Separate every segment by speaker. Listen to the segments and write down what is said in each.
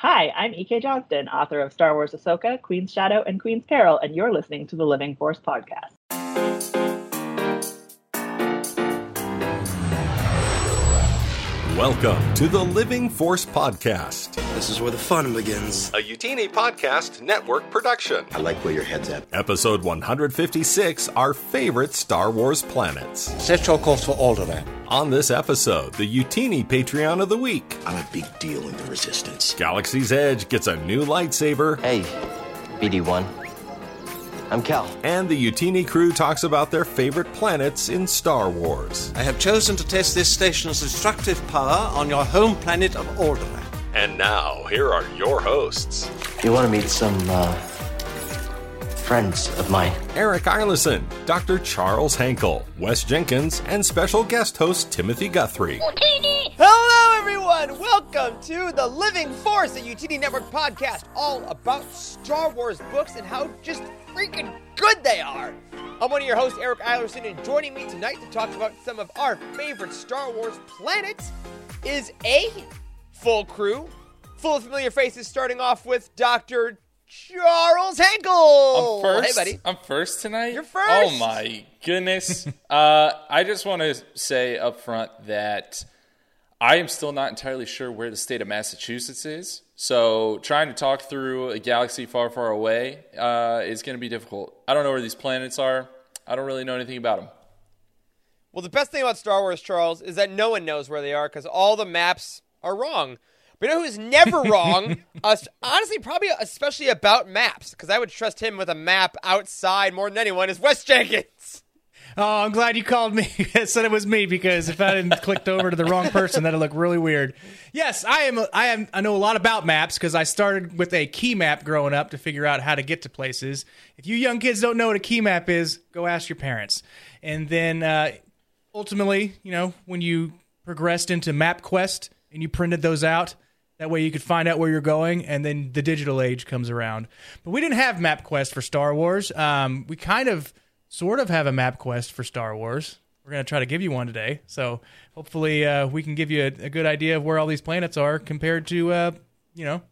Speaker 1: Hi, I'm E.K. Johnston, author of Star Wars Ahsoka, Queen's Shadow, and Queen's Peril, and you're listening to the Living Force podcast.
Speaker 2: Welcome to the Living Force Podcast,
Speaker 3: This is where the fun begins.
Speaker 2: a Youtini Podcast Network production.
Speaker 3: I like where your head's at.
Speaker 2: Episode 156 Our Favorite Star Wars Planets.
Speaker 4: Set your course for Alderaan.
Speaker 2: On this episode, the Youtini Patreon of the Week.
Speaker 3: I'm a big deal in the resistance.
Speaker 2: Galaxy's Edge gets a new lightsaber,
Speaker 5: Hey, BD1. I'm Cal.
Speaker 2: and the Youtini crew talks about their favorite planets in Star Wars.
Speaker 4: I have chosen to test this station's destructive power on your home planet of Alderaan.
Speaker 2: And now, here are your hosts
Speaker 5: You want to meet some, uh, friends of mine?
Speaker 2: Eric Eilerson, Dr. Charles Hankel, Wes Jenkins, and special guest host Timothy Guthrie.
Speaker 6: Hello, everyone! Welcome to the Living Force, a Youtini Network podcast all about Star Wars books and how just freaking good they are. I'm one of your hosts, Eric Eilerson, and joining me tonight to talk about some of our favorite Star Wars planets is a full crew, full of familiar faces, starting off with Dr. Charles Henkel.
Speaker 7: I'm first.
Speaker 6: Hey, buddy.
Speaker 7: I'm first tonight.
Speaker 6: You're first.
Speaker 7: Oh my goodness. uh, I just want to say up front that I am still not entirely sure where the state of Massachusetts is. So trying to talk through a galaxy far, far away uh, is going to be difficult. I don't know where these planets are. I don't really know anything about them.
Speaker 6: Well, the best thing about Star Wars, Charles, is that no one knows where they are because all the maps are wrong. But you know who's never wrong? Us, honestly, probably especially about maps because I would trust him with a map outside more than anyone. Is Wes Jenkins?
Speaker 8: Oh, I'm glad you called me. said it was me because if I didn't clicked over to the wrong person, that'd look really weird. Yes, I am. I am. I know a lot about maps because I started with a key map growing up to figure out how to get to places. If you young kids don't know what a key map is, go ask your parents. And then uh, ultimately, you know, when you progressed into MapQuest and you printed those out, that way you could find out where you're going, and then the digital age comes around. But we didn't have MapQuest for Star Wars. Um, we kind of, sort of have a map quest for Star Wars. We're going to try to give you one today. So hopefully uh, we can give you a, a good idea of where all these planets are compared to, uh, you know,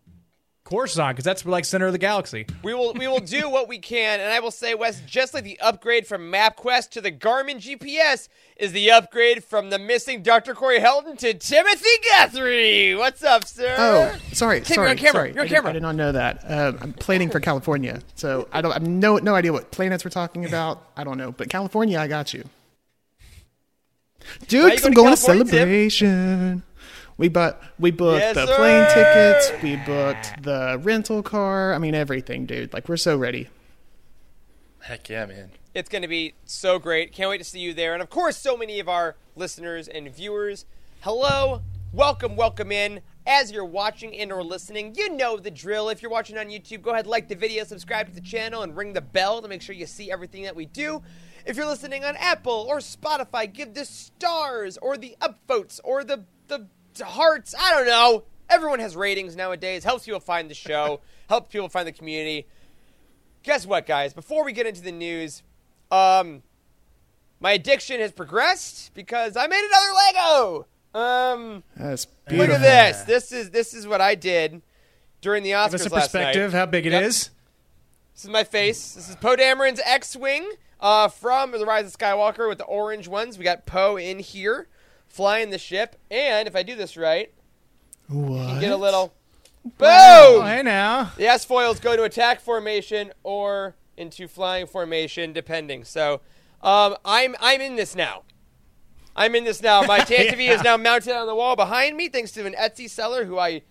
Speaker 8: Coruscant, because that's like center of the galaxy.
Speaker 6: We will we will do what we can, and I will say, Wes, just like the upgrade from MapQuest to the Garmin GPS is the upgrade from the missing Dr. Corey Helton to Timothy Guthrie. What's up, sir?
Speaker 9: Oh, sorry,
Speaker 6: Tim,
Speaker 9: sorry,
Speaker 6: you're on camera.
Speaker 9: sorry.
Speaker 6: You're on
Speaker 9: I, did,
Speaker 6: camera.
Speaker 9: I did not know that. Um, I'm planning for California, so I don't. I have no no idea what planets we're talking about. I don't know, but California, I got you, dude.
Speaker 6: Why you
Speaker 9: 'cause
Speaker 6: going
Speaker 9: I'm
Speaker 6: to
Speaker 9: going to
Speaker 6: California, Tim?
Speaker 9: celebration. We bought we booked
Speaker 6: Yes,
Speaker 9: the
Speaker 6: sir.
Speaker 9: plane tickets. We booked the rental car. I mean everything, dude. Like we're so ready.
Speaker 7: Heck yeah, man.
Speaker 6: It's going to be so great. Can't wait to see you there. And of course, so many of our listeners and viewers. Hello, welcome, welcome in. As you're watching and or listening, you know the drill. If you're watching on YouTube, go ahead, like the video, subscribe to the channel, and ring the bell to make sure you see everything that we do. If you're listening on Apple or Spotify, give the stars or the upvotes or the the hearts. I don't know. Everyone has ratings nowadays. Helps people find the show. helps people find the community guess what, guys? Before we get into the news, um, my addiction has progressed because I made another Lego. Um,
Speaker 9: That's beautiful.
Speaker 6: look at this. This is this is what I did during the Oscars
Speaker 8: Give us a
Speaker 6: last
Speaker 8: perspective
Speaker 6: night.
Speaker 8: how big it
Speaker 6: Yep.
Speaker 8: is.
Speaker 6: This is my face. This is Poe Dameron's X-wing uh, from The Rise of Skywalker with the orange ones. We got Poe in here flying the ship, and if I do this right, you
Speaker 9: What?
Speaker 6: get a little boom.
Speaker 8: Oh, hey now.
Speaker 6: The S foils go to attack formation or into flying formation, depending. So, um, I'm I'm in this now. I'm in this now. My Tantive is now mounted on the wall behind me, thanks to an Etsy seller who I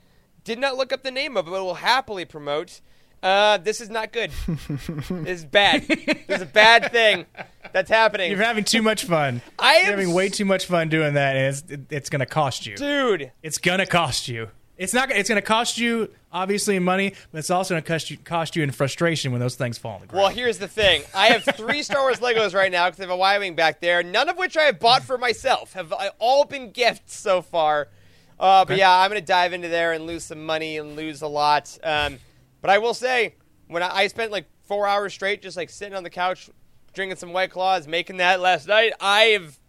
Speaker 6: did not look up the name of, but will happily promote. Uh, this is not good. this is bad. this is a bad thing that's happening.
Speaker 8: You're having too much fun.
Speaker 6: I am
Speaker 8: You're having way too much fun doing that, and it's, it, it's going to cost you.
Speaker 6: dude.
Speaker 8: It's going to cost you. It's not. It's going to cost you obviously in money, but it's also going to cost you cost you in frustration when those things fall on the ground.
Speaker 6: Well, here's the thing. I have three Star Wars Legos right now because I have a Y-wing back there. None of which I have bought for myself. Have all been gifts so far. Uh, but yeah, I'm gonna dive into there and lose some money and lose a lot. Um, but I will say, when I, I spent like four hours straight just like sitting on the couch, drinking some White Claws, making that last night, I've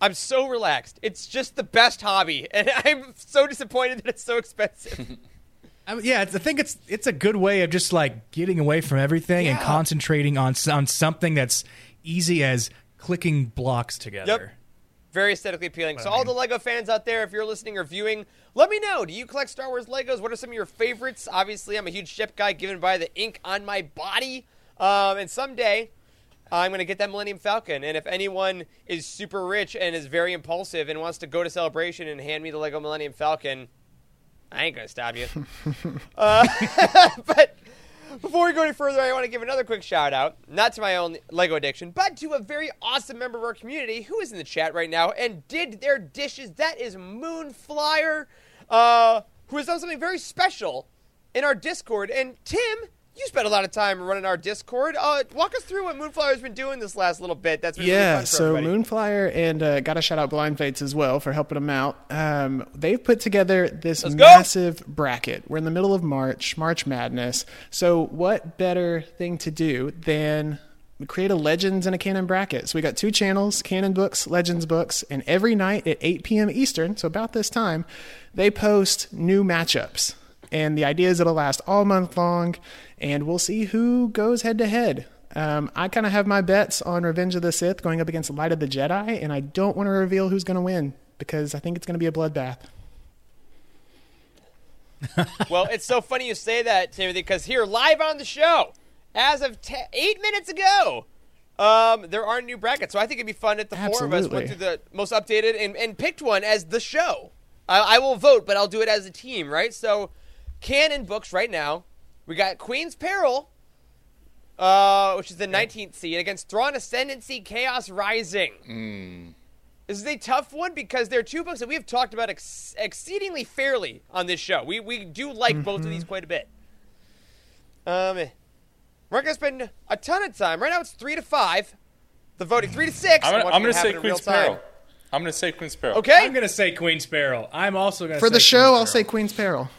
Speaker 6: I'm so relaxed. It's just the best hobby, and I'm so disappointed that it's so expensive.
Speaker 8: I mean, yeah, it's, I think it's it's a good way of just like getting away from everything and concentrating on on something that's easy as clicking blocks together.
Speaker 6: Yep. Very aesthetically appealing. So, all the Lego fans out there, if you're listening or viewing, let me know. Do you collect Star Wars Legos? What are some of your favorites? Obviously, I'm a huge ship guy, given by the ink on my body. Um, and someday, I'm going to get that Millennium Falcon. And if anyone is super rich and is very impulsive and wants to go to Celebration and hand me the Lego Millennium Falcon, I ain't going to stop you. uh, but before we go any further, I want to give another quick shout out, not to my own Lego addiction, but to a very awesome member of our community who is in the chat right now and did their dishes. That is Moonflyer, uh, who has done something very special in our Discord. And Tim, you spent a lot of time running our Discord. Uh, walk us through what Moonflyer's been doing this last little bit. That's been really
Speaker 9: Yeah,
Speaker 6: fun for
Speaker 9: so
Speaker 6: everybody.
Speaker 9: Moonflyer and uh, got to shout out Blind Fates as well for helping them out. Um, they've put together this
Speaker 6: Let's go.
Speaker 9: massive bracket. We're in the middle of March, March Madness. So what better thing to do than create a Legends and a Canon bracket? So we got two channels, Canon Books, Legends Books, and every night at 8 p.m. Eastern, so about this time, they post new matchups. And the idea is it'll last all month long, and we'll see who goes head to head. Um, I kind of have my bets on Revenge of the Sith going up against Light of the Jedi, and I don't want to reveal who's going to win because I think it's going to be a bloodbath.
Speaker 6: well, it's so funny you say that, Timothy, because here, live on the show, as of te- eight minutes ago, um, there are new brackets. So I think it'd be fun if the four of us went through the most updated and, and picked one as the show. I, I will vote, but I'll do it as a team, right? So, canon books right now, we got Queen's Peril, uh, which is the 19th seed, against Thrawn Ascendancy Chaos Rising. This is a tough one because there are two books that we have talked about ex- exceedingly fairly on this show. We we do like both of these quite a bit. Um, we're not gonna spend a ton of time. Right now, it's three to five. The voting three to six.
Speaker 7: I'm gonna,
Speaker 6: what's
Speaker 7: I'm gonna
Speaker 6: happen
Speaker 7: say Queen's. Peril. I'm gonna say Queen's Peril.
Speaker 6: Okay.
Speaker 8: I'm gonna say Queen's Peril. I'm also gonna
Speaker 9: For the show,
Speaker 8: Queen
Speaker 9: I'll say Queen's Peril.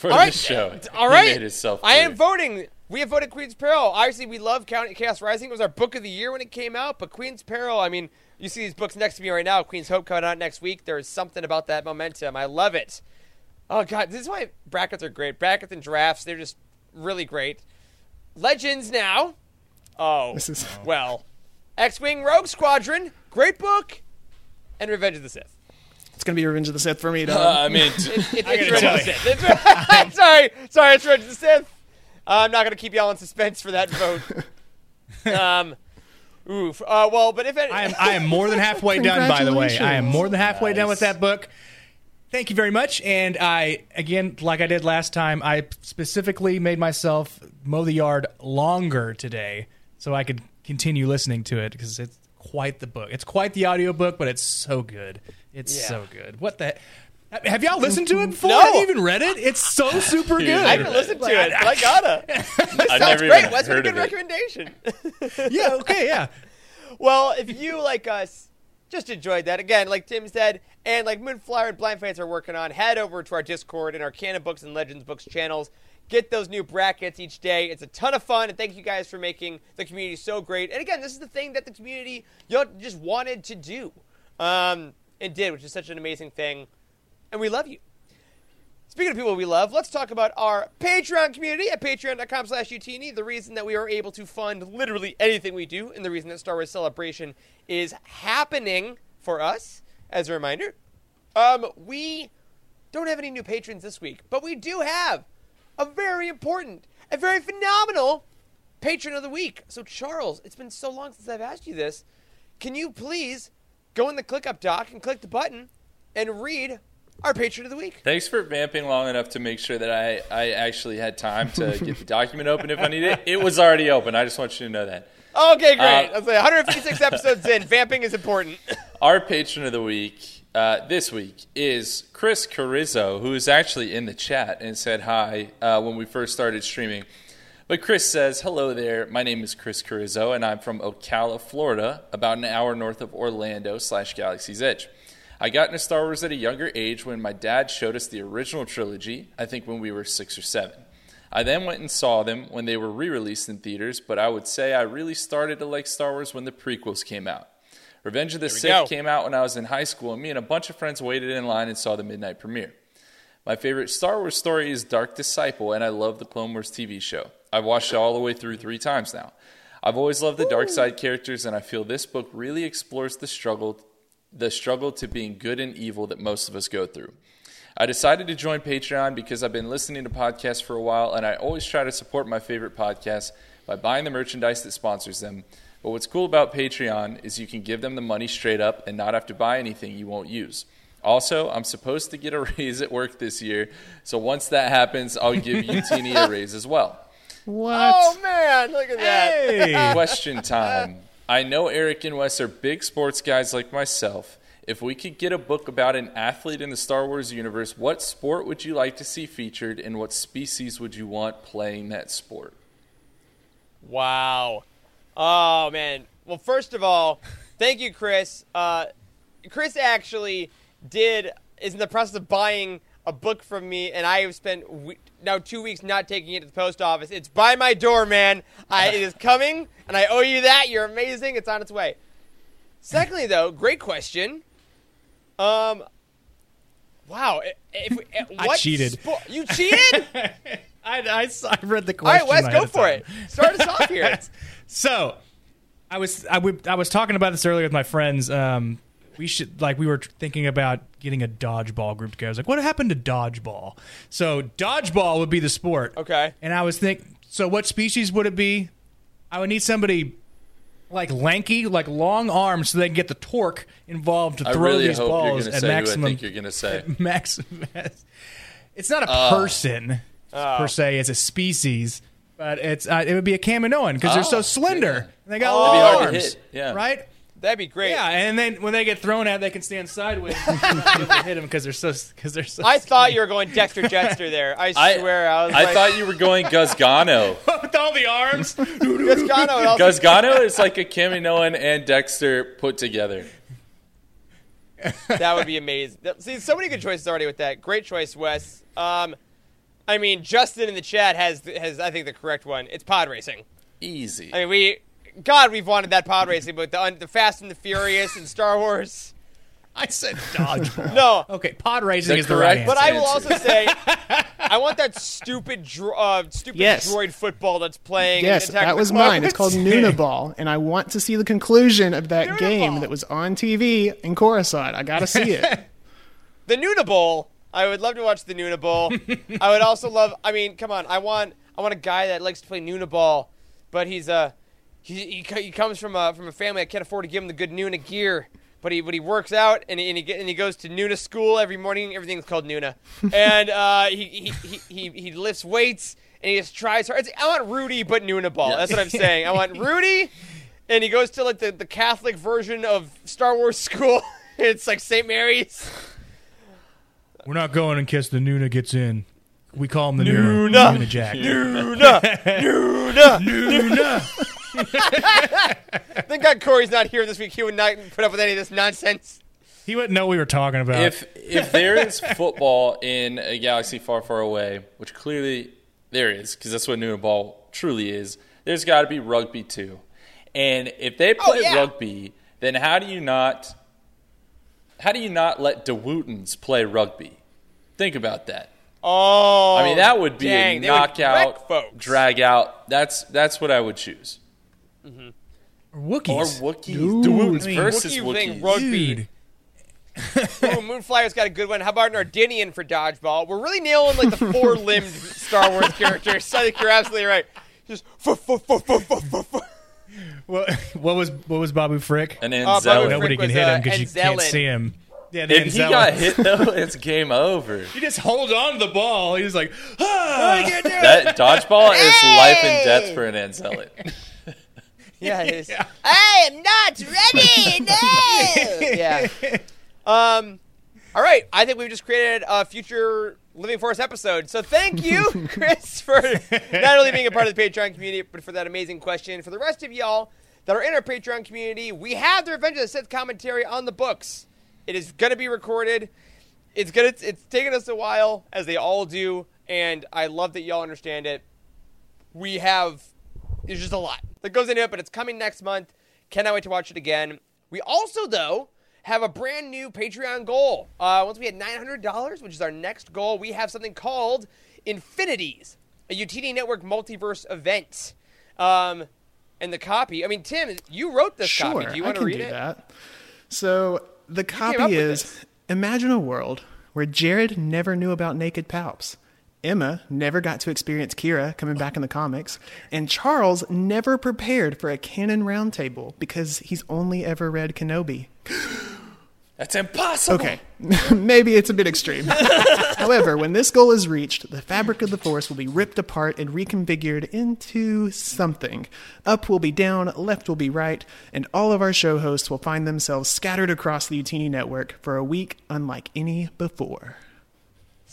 Speaker 7: For
Speaker 6: All right.
Speaker 7: this show.
Speaker 6: All
Speaker 7: He made himself
Speaker 6: I am voting. We have voted Queen's Peril. Obviously, we love Count Chaos Rising. It was our book of the year when it came out. But Queen's Peril, I mean, you see these books next to me right now. Queen's Hope coming out next week. There is something about that momentum. I love it. Oh god, this is why brackets are great. Brackets and drafts, they're just really great. Legends now. Oh,
Speaker 9: This is-
Speaker 6: well. X-wing Rogue Squadron, great book, and Revenge of the Sith.
Speaker 9: It's going to be Revenge of the Sith for me, dog.
Speaker 7: Uh, I mean, t-
Speaker 6: It's, it's
Speaker 8: I gotta
Speaker 6: Revenge of the. Sith. It's- sorry, sorry, it's Revenge of the Sith. I'm not gonna keep y'all in suspense for that vote. um, oof. Uh, well, but if it,
Speaker 8: I am I am more than halfway done. By the way, I am more than halfway done with that book. Thank you very much. And I again, like I did last time, I specifically made myself mow the yard longer today so I could continue listening to it because it's quite the book. It's quite the audiobook, but it's so good. It's
Speaker 6: Yeah.
Speaker 8: so good. What the. Have y'all listened to it before?
Speaker 6: No.
Speaker 8: Have you even read it? It's so super good.
Speaker 6: I haven't listened to it, but I gotta. This
Speaker 7: I've
Speaker 6: sounds
Speaker 7: never
Speaker 6: great.
Speaker 7: even
Speaker 6: What's a
Speaker 7: heard
Speaker 6: good recommendation?
Speaker 8: yeah. Okay. Yeah.
Speaker 6: Well, if you like us, just enjoyed that again, like Tim said, and like Moonflyer and Blind Fates are working on, head over to our Discord and our Canon Books and Legends Books channels. Get those new brackets each day. It's a ton of fun, and thank you guys for making the community so great. And again, this is the thing that the community y'all just wanted to do, um, and did, which is such an amazing thing. And we love you. Speaking of people we love, let's talk about our Patreon community at patreon.com slash youtini. The reason that we are able to fund literally anything we do, and the reason that Star Wars Celebration is happening for us, as a reminder. Um, we don't have any new patrons this week, but we do have a very important, a very phenomenal patron of the week. So, Charles, it's been so long since I've asked you this. Can you please go in the ClickUp doc and click the button and read our patron of the week?
Speaker 7: Thanks for vamping long enough to make sure that I, I actually had time to get the document open if I needed it. It was already open. I just want you to know that.
Speaker 6: Okay, great.
Speaker 7: Uh,
Speaker 6: Let's say 156 episodes in. Vamping is important.
Speaker 7: Our patron of the week uh, this week is Chris Carrizzo, who is actually in the chat and said hi uh, when we first started streaming. But Chris says, Hello there. My name is Chris Carrizzo, and I'm from Ocala, Florida, about an hour north of Orlando slash Galaxy's Edge. I got into Star Wars at a younger age when my dad showed us the original trilogy, I think when we were six or seven. I then went and saw them when they were re released in theaters, but I would say I really started to like Star Wars when the prequels came out. Revenge of the Sith
Speaker 6: go.
Speaker 7: came out when I was in high school, and me and a bunch of friends waited in line and saw the midnight premiere. My favorite Star Wars story is Dark Disciple, and I love the Clone Wars TV show. I've watched it all the way through three times now. I've always loved the dark side characters, and I feel this book really explores the struggle, the struggle to being good and evil that most of us go through. I decided to join Patreon because I've been listening to podcasts for a while, and I always try to support my favorite podcasts by buying the merchandise that sponsors them. But what's cool about Patreon is you can give them the money straight up and not have to buy anything you won't use. Also, I'm supposed to get a raise at work this year, so once that happens, I'll give Youtini a raise as well.
Speaker 9: What?
Speaker 6: Oh man, look at that.
Speaker 7: Question time. I know Eric and Wes are big sports guys like myself. If we could get a book about an athlete in the Star Wars universe, what sport would you like to see featured and what species would you want playing that sport?
Speaker 6: Wow. Oh man. Well, first of all, thank you, Chris. Uh, Chris actually did is in the process of buying a book from me, and I have spent we- now two weeks not taking it to the post office. It's by my door, man. I, it is coming, and I owe you that. You're amazing. It's on its way. Secondly, though, great question. Um, wow. If, if,
Speaker 8: I cheated.
Speaker 6: spo- you cheated?
Speaker 8: I, I, I read the question.
Speaker 6: All right. Wes, go for it. Start us off here.
Speaker 8: So, I was I, would- I was talking about this earlier with my friends. Um, we should like we were thinking about getting a dodgeball group together. I was like, what happened to dodgeball? So dodgeball would be the sport.
Speaker 6: Okay.
Speaker 8: And I was thinking, so what species would it be? I would need somebody like lanky, like long arms, so they can get the torque involved to
Speaker 7: I
Speaker 8: throw
Speaker 7: really
Speaker 8: these
Speaker 7: hope you're
Speaker 8: balls
Speaker 7: going to
Speaker 8: at
Speaker 7: say who I
Speaker 8: maximum.
Speaker 7: think you're going to say.
Speaker 8: maximum. It's not a
Speaker 7: Oh.
Speaker 8: person per se; it's a species. But it's uh, it would be a Kaminoan because they're
Speaker 7: Oh,
Speaker 8: so slender.
Speaker 7: yeah.
Speaker 8: And they got
Speaker 6: Oh.
Speaker 8: long
Speaker 6: It'd be
Speaker 7: hard to
Speaker 8: arms,
Speaker 7: hit, yeah.
Speaker 8: right?
Speaker 6: That'd be great.
Speaker 8: Yeah, and then when they get thrown at, they can stand sideways and not be able to hit them because they're so because they're so.
Speaker 6: I thought you were going Dexter Jetster there. I
Speaker 7: I
Speaker 6: swear. I, was
Speaker 7: I
Speaker 6: like,
Speaker 7: thought you were going Gasgano.
Speaker 8: with all the arms.
Speaker 6: Gasgano and also
Speaker 7: Gasgano is like a Kaminoan and Dexter put together.
Speaker 6: that would be amazing. See, so many good choices already with that. Great choice, Wes. Um, I mean, Justin in the chat has has I think the correct one. It's pod racing.
Speaker 7: Easy.
Speaker 6: I mean, we God, we've wanted that pod racing, but the, the Fast and the Furious and Star Wars.
Speaker 8: I said dodgeball.
Speaker 6: No,
Speaker 8: Okay, pod racing
Speaker 7: The
Speaker 8: is the right
Speaker 7: correct-
Speaker 8: answer.
Speaker 6: but I will also say, I want that stupid, dro- uh, stupid
Speaker 9: Yes.
Speaker 6: droid football that's playing.
Speaker 9: Yes,
Speaker 6: Attack
Speaker 9: that
Speaker 6: of the
Speaker 9: was mine. It's called
Speaker 6: Clones.
Speaker 9: Nunaball, and I want to see the conclusion of that
Speaker 6: Nunaball.
Speaker 9: game that was on TV in Coruscant. I got to see it.
Speaker 6: the Nuna Bowl. I would love to watch the Nuna Bowl. I would also love. I mean, come on. I want. I want a guy that likes to play Nuna Ball, but he's uh, he, he, he comes from a from a family that can't afford to give him the good Nuna gear. But he but he works out and he, and he get, and he goes to Nuna school every morning. Everything's called Nuna, and uh, he, he, he, he he lifts weights and he just tries hard. It's, I want Rudy, but Nuna Ball.
Speaker 7: Yeah.
Speaker 6: That's what I'm saying. I want Rudy, and he goes to like the, the Catholic version of Star Wars school. it's like St. Mary's.
Speaker 8: We're not going in case the Nuna gets in. We call him the Nuna.
Speaker 6: Nuna.
Speaker 8: Nuna Jack.
Speaker 6: Nuna, Nuna, Thank God Corey's not here this week. He would not put up with any of this nonsense.
Speaker 8: He wouldn't know what we were talking about.
Speaker 7: if if there is football in a galaxy far, far away, which clearly there is, because that's what Nunaball truly is, there's got to be rugby too. And if they oh, play
Speaker 6: Oh, yeah.
Speaker 7: rugby, then how do you not how do you not let Dowutins play rugby? Think about that.
Speaker 6: Oh,
Speaker 7: I mean, that would be
Speaker 6: dang,
Speaker 7: a
Speaker 6: they would wreck
Speaker 7: knockout, drag out. That's that's what I would choose.
Speaker 8: Wookiees.
Speaker 7: Or Wookiees,
Speaker 9: Dude.
Speaker 7: Dowutins
Speaker 8: I mean,
Speaker 7: versus
Speaker 6: Wookiee thing,
Speaker 7: Wookiees.
Speaker 6: rugby.
Speaker 8: Dude.
Speaker 6: Ooh, Moonflyer's got a good one. How about an Ardennian for dodgeball? We're really nailing like the four-limbed Star Wars characters. I think you're absolutely right. Just fu- fu- fu- fu- fu- fu- fu-
Speaker 8: What, what was what was Babu Frick?
Speaker 7: And
Speaker 6: Uh,
Speaker 7: Anzellan.
Speaker 6: Bobby
Speaker 8: Nobody
Speaker 6: Frick
Speaker 8: can
Speaker 6: was,
Speaker 8: hit
Speaker 6: uh,
Speaker 8: him because you can't
Speaker 6: Anzellan.
Speaker 8: see him. Yeah, the
Speaker 7: if he
Speaker 8: Anzellan.
Speaker 7: got hit though, it's game over.
Speaker 8: he just holds on to the ball. He's like, ah, I can't do it.
Speaker 7: That dodgeball is life and death for an Anzellan.
Speaker 6: Yeah, it is. I am not ready. No. yeah. Um. All right. I think we've just created a future Living Force episode. So thank you, Chris, for not only being a part of the Patreon community, but for that amazing question. For the rest of y'all that are in our Patreon community, we have the Revenge of the Sith commentary on the books. It is going to be recorded. It's gonna. It's taken us a while, as they all do, and I love that y'all understand it. We have there's just a lot that goes into it, but it's coming next month. Cannot wait to watch it again. We also, though, have a brand new Patreon goal. Uh, once we hit $900, which is our next goal, we have something called Infinities, a Youtini Network multiverse event. Um, and the copy, I mean, Tim, you wrote this
Speaker 9: sure,
Speaker 6: copy. Do you want
Speaker 9: I
Speaker 6: to
Speaker 9: can
Speaker 6: read
Speaker 9: do
Speaker 6: it?
Speaker 9: that. So the copy is. Imagine a world where Jared never knew about naked palps. Emma never got to experience Qi'ra coming back in the comics, and Charles never prepared for a canon roundtable because he's only ever read Kenobi.
Speaker 7: That's impossible.
Speaker 9: Okay, maybe it's a bit extreme. However, when this goal is reached, the fabric of the Force will be ripped apart and reconfigured into something. Up will be down, left will be right, and all of our show hosts will find themselves scattered across the Youtini network for a week unlike any before.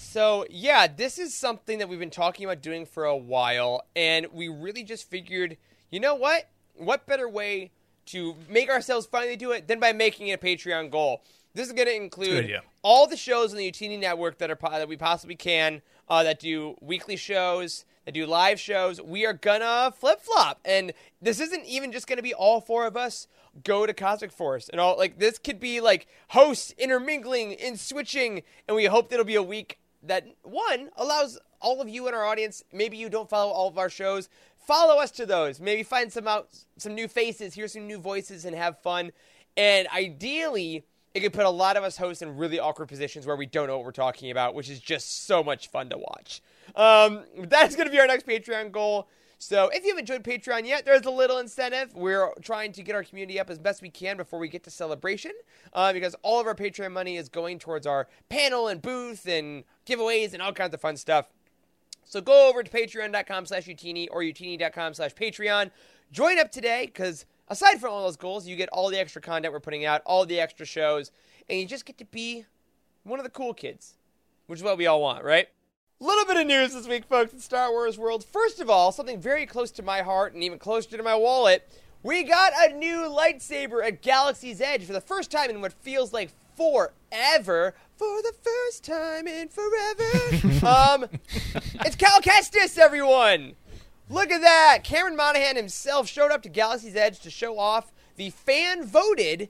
Speaker 6: So, yeah, this is something that we've been talking about doing for a while, and we really just figured, you know what? What better way to make ourselves finally do it than by making it a Patreon goal? This is going to include all the shows on the Youtini Network that are that we possibly can, uh, that do weekly shows, that do live shows. We are gonna flip flop, and this isn't even just gonna be all four of us go to Cosmic Force and all. Like this could be like hosts intermingling and switching, and we hope that it'll be a week that one allows all of you in our audience. Maybe you don't follow all of our shows. Follow us to those. Maybe find some out some new faces, hear some new voices, and have fun. And ideally, it could put a lot of us hosts in really awkward positions where we don't know what we're talking about, which is just so much fun to watch. Um, that's going to be our next Patreon goal. So if you haven't joined Patreon yet, there's a little incentive. We're trying to get our community up as best we can before we get to celebration, uh, because all of our Patreon money is going towards our panel and booth and giveaways and all kinds of fun stuff. So go over to patreon.com slash youtini or youtini.com slash patreon. Join up today because aside from all those goals, you get all the extra content we're putting out, all the extra shows, and you just get to be one of the cool kids, which is what we all want, right? Little bit of news this week, folks, in Star Wars world. First of all, something very close to my heart and even closer to my wallet. We got a new lightsaber at Galaxy's Edge for the first time in what feels like forever. For the first time in forever. um, it's Cal Kestis, everyone. Look at that. Cameron Monaghan himself showed up to Galaxy's Edge to show off the fan voted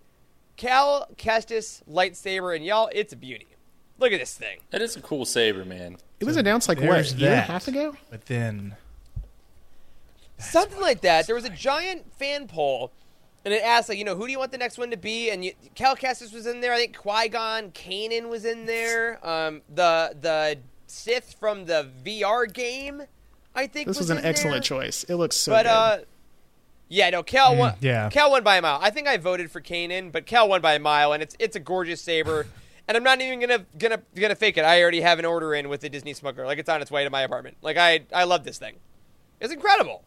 Speaker 6: Cal Kestis lightsaber, and y'all, it's a beauty. Look at this thing.
Speaker 7: That is a cool saber, man.
Speaker 9: It was announced like what
Speaker 8: There's
Speaker 9: a year and a half ago.
Speaker 8: But then
Speaker 6: Something like that. There was a giant fan poll, and it asked, like, you know, who do you want the next one to be? And you, Cal Kestis was in there. I think Qui Gon, Kanan was in there. Um, the the Sith from the VR game, I think.
Speaker 9: This was an
Speaker 6: in
Speaker 9: excellent
Speaker 6: there.
Speaker 9: choice. It looks so good.
Speaker 6: But
Speaker 9: good.
Speaker 6: uh, yeah, no, Cal won.
Speaker 8: yeah.
Speaker 6: Cal won by a mile. I think I voted for Kanan, but Cal won by a mile, and it's it's a gorgeous saber. and I'm not even gonna gonna gonna fake it. I already have an order in with the Disney smuggler. Like it's on its way to my apartment. Like I I love this thing. It's incredible.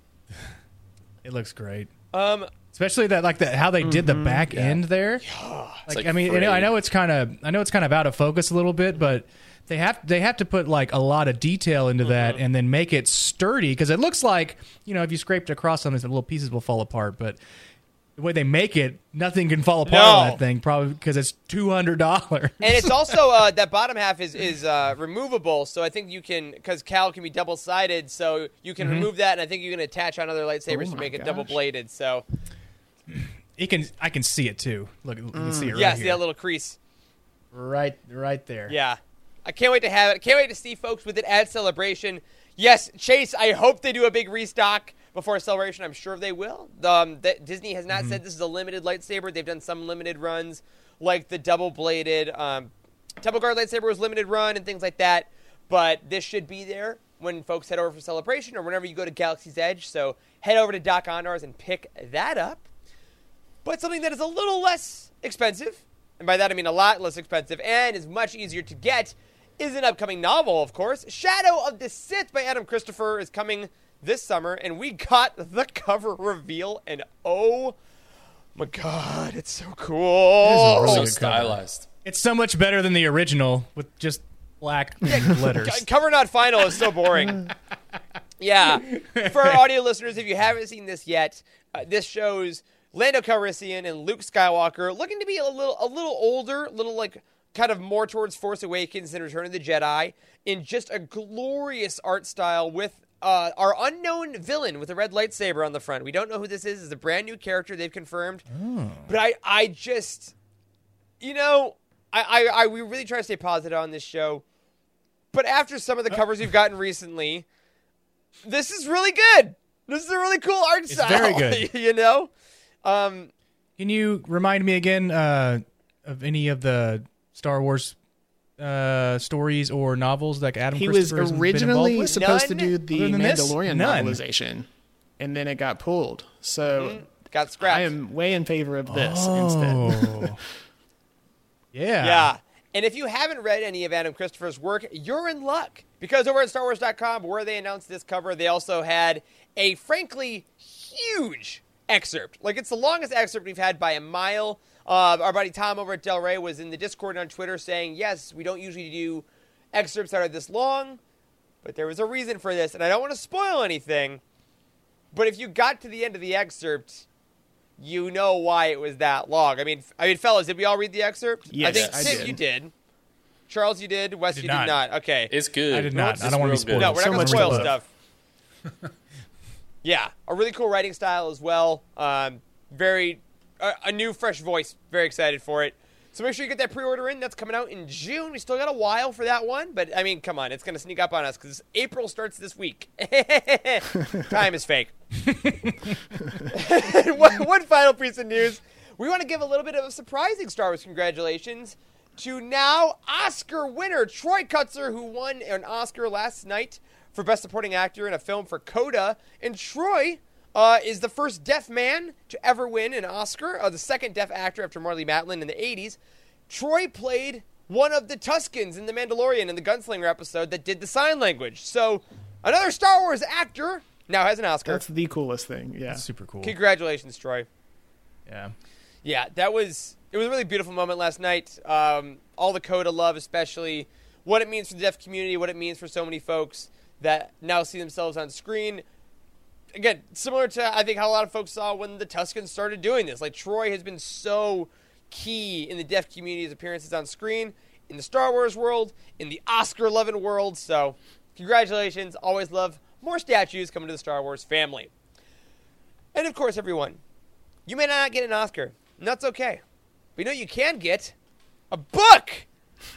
Speaker 8: it looks great.
Speaker 6: Um,
Speaker 8: Especially that, like that, how they did the back end there. Like,
Speaker 7: like
Speaker 8: I mean, you know, I know it's kind of, I know it's kind of out of focus a little bit, but they have they have to put like a lot of detail into that, and then make it sturdy because it looks like you know if you scraped across something, the little pieces will fall apart. But the way they make it, nothing can fall apart on that thing, probably because it's two hundred dollars.
Speaker 6: and it's also uh, that bottom half is is uh, removable, so I think you can because Cal can be double sided, so you can remove that, and I think you can attach on other lightsabers
Speaker 9: Oh
Speaker 6: to
Speaker 9: my
Speaker 6: make it
Speaker 9: gosh.
Speaker 6: double bladed. So
Speaker 8: You can, I can see it too. Look, you can see it right
Speaker 6: yeah,
Speaker 8: here,
Speaker 6: see that little crease.
Speaker 8: right, right there.
Speaker 6: Yeah. I can't wait to have it. I can't wait to see folks with it at Celebration. Yes, Chase, I hope they do a big restock before Celebration. I'm sure they will. Um, that Disney has not said this is a limited lightsaber. They've done some limited runs, like the double bladed um, Temple Guard lightsaber was limited run and things like that. But this should be there when folks head over for Celebration or whenever you go to Galaxy's Edge. So head over to Dok-Ondar's and pick that up but something that is a little less expensive, and by that I mean a lot less expensive, and is much easier to get, is an upcoming novel, of course. Shadow of the Sith by Adam Christopher is coming this summer, and we got the cover reveal, and oh my god, it's so cool.
Speaker 8: really
Speaker 7: so
Speaker 8: good cover.
Speaker 7: stylized.
Speaker 8: It's so much better than the original with just black letters.
Speaker 6: Co- Cover not final is so boring. yeah. For our audio listeners, if you haven't seen this yet, uh, this shows Lando Calrissian and Luke Skywalker looking to be a little a little older, a little like kind of more towards Force Awakens than Return of the Jedi, in just a glorious art style with uh, our unknown villain with a red lightsaber on the front. We don't know who this is. It's a brand new character they've confirmed. But I, I just you know, I, I, I we really try to stay positive on this show, but after some of the covers we've gotten recently, this is really good. This is a really cool art
Speaker 8: It's
Speaker 6: style.
Speaker 8: very good.
Speaker 6: you know, um,
Speaker 8: Can you remind me again uh, of any of the Star Wars uh, stories or novels that Adam
Speaker 9: He was
Speaker 8: Christopher been
Speaker 9: originally
Speaker 8: with?
Speaker 9: supposed to do the
Speaker 8: Other than this?
Speaker 9: Mandalorian
Speaker 8: None.
Speaker 9: novelization, and then it got pulled. So
Speaker 6: got scrapped.
Speaker 9: I am way in favor of this instead.
Speaker 8: Oh. yeah.
Speaker 6: Yeah. And if you haven't read any of Adam Christopher's work, you're in luck. Because over at StarWars.com, where they announced this cover, they also had a frankly huge excerpt. Like, it's the longest excerpt we've had by a mile. Uh, our buddy Tom over at Del Rey was in the Discord and on Twitter saying, yes, we don't usually do excerpts that are this long, but there was a reason for this. And I don't want to spoil anything, but if you got to the end of the excerpt, you know why it was that long. I mean, I mean, fellas, did we all read the excerpt? I
Speaker 9: Yes,
Speaker 6: think
Speaker 9: I
Speaker 6: Tim,
Speaker 9: did.
Speaker 6: you did. Charles, you did. Wes,
Speaker 8: did
Speaker 6: you
Speaker 8: not.
Speaker 6: did not. Okay.
Speaker 7: It's good.
Speaker 8: I did not.
Speaker 7: It's
Speaker 8: I don't wanna be spoiled.
Speaker 6: no, we're
Speaker 9: so
Speaker 6: not going
Speaker 9: much
Speaker 6: to spoil stuff. yeah, a really cool writing style as well. Um, very, a, a new, fresh voice. Very excited for it. So make sure you get that pre-order in. That's coming out in June. We still got a while for that one, but I mean, come on, it's to sneak up on us because April starts this week. Time is fake. one, one final piece of news. We want to give a little bit of a surprising Star Wars congratulations to now Oscar winner Troy Kotsur, who won an Oscar last night for Best Supporting Actor in a film for Coda. And Troy uh, is the first deaf man to ever win an Oscar, uh, the second deaf actor after Marlee Matlin in the 80s. Troy played one of the Tuskens in The Mandalorian in the Gunslinger episode that did the sign language. So another Star Wars actor now has an Oscar.
Speaker 9: That's the coolest thing. Yeah.
Speaker 8: That's super cool.
Speaker 6: Congratulations, Troy.
Speaker 8: Yeah.
Speaker 6: Yeah, that was it was a really beautiful moment last night. Um, all the Coda of love, especially what it means for the deaf community, what it means for so many folks that now see themselves on screen. Again, similar to I think how a lot of folks saw when the Tuskens started doing this. Like Troy has been so key in the deaf community's appearances on screen, in the Star Wars world, in the Oscar loving world. So, congratulations! Always love more statues coming to the Star Wars family. And of course, everyone, you may not get an Oscar, and that's okay. But you know you can get? A book!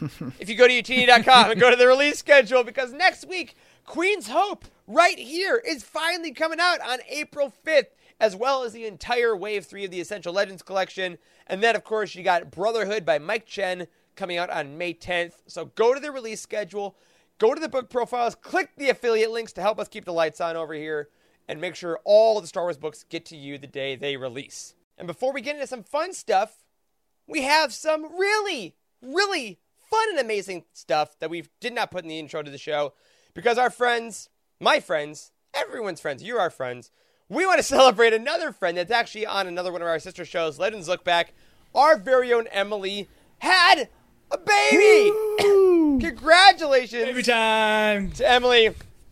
Speaker 6: if you go to youtini.com and go to the release schedule, because next week, Queen's Hope, right here, is finally coming out on April 5th, as well as the entire Wave 3 of the Essential Legends collection. And then, of course, you got Brotherhood by Mike Chen coming out on May 10th. So go to the release schedule, go to the book profiles, click the affiliate links to help us keep the lights on over here, and make sure all the Star Wars books get to you the day they release. And before we get into some fun stuff, we have some really, really fun and amazing stuff that we did not put in the intro to the show because our friends, my friends, everyone's friends, you're our friends, we want to celebrate another friend that's actually on another one of our sister shows, Legends Look Back. Our very own Emily had a baby! Congratulations
Speaker 8: Every time.
Speaker 6: to Emily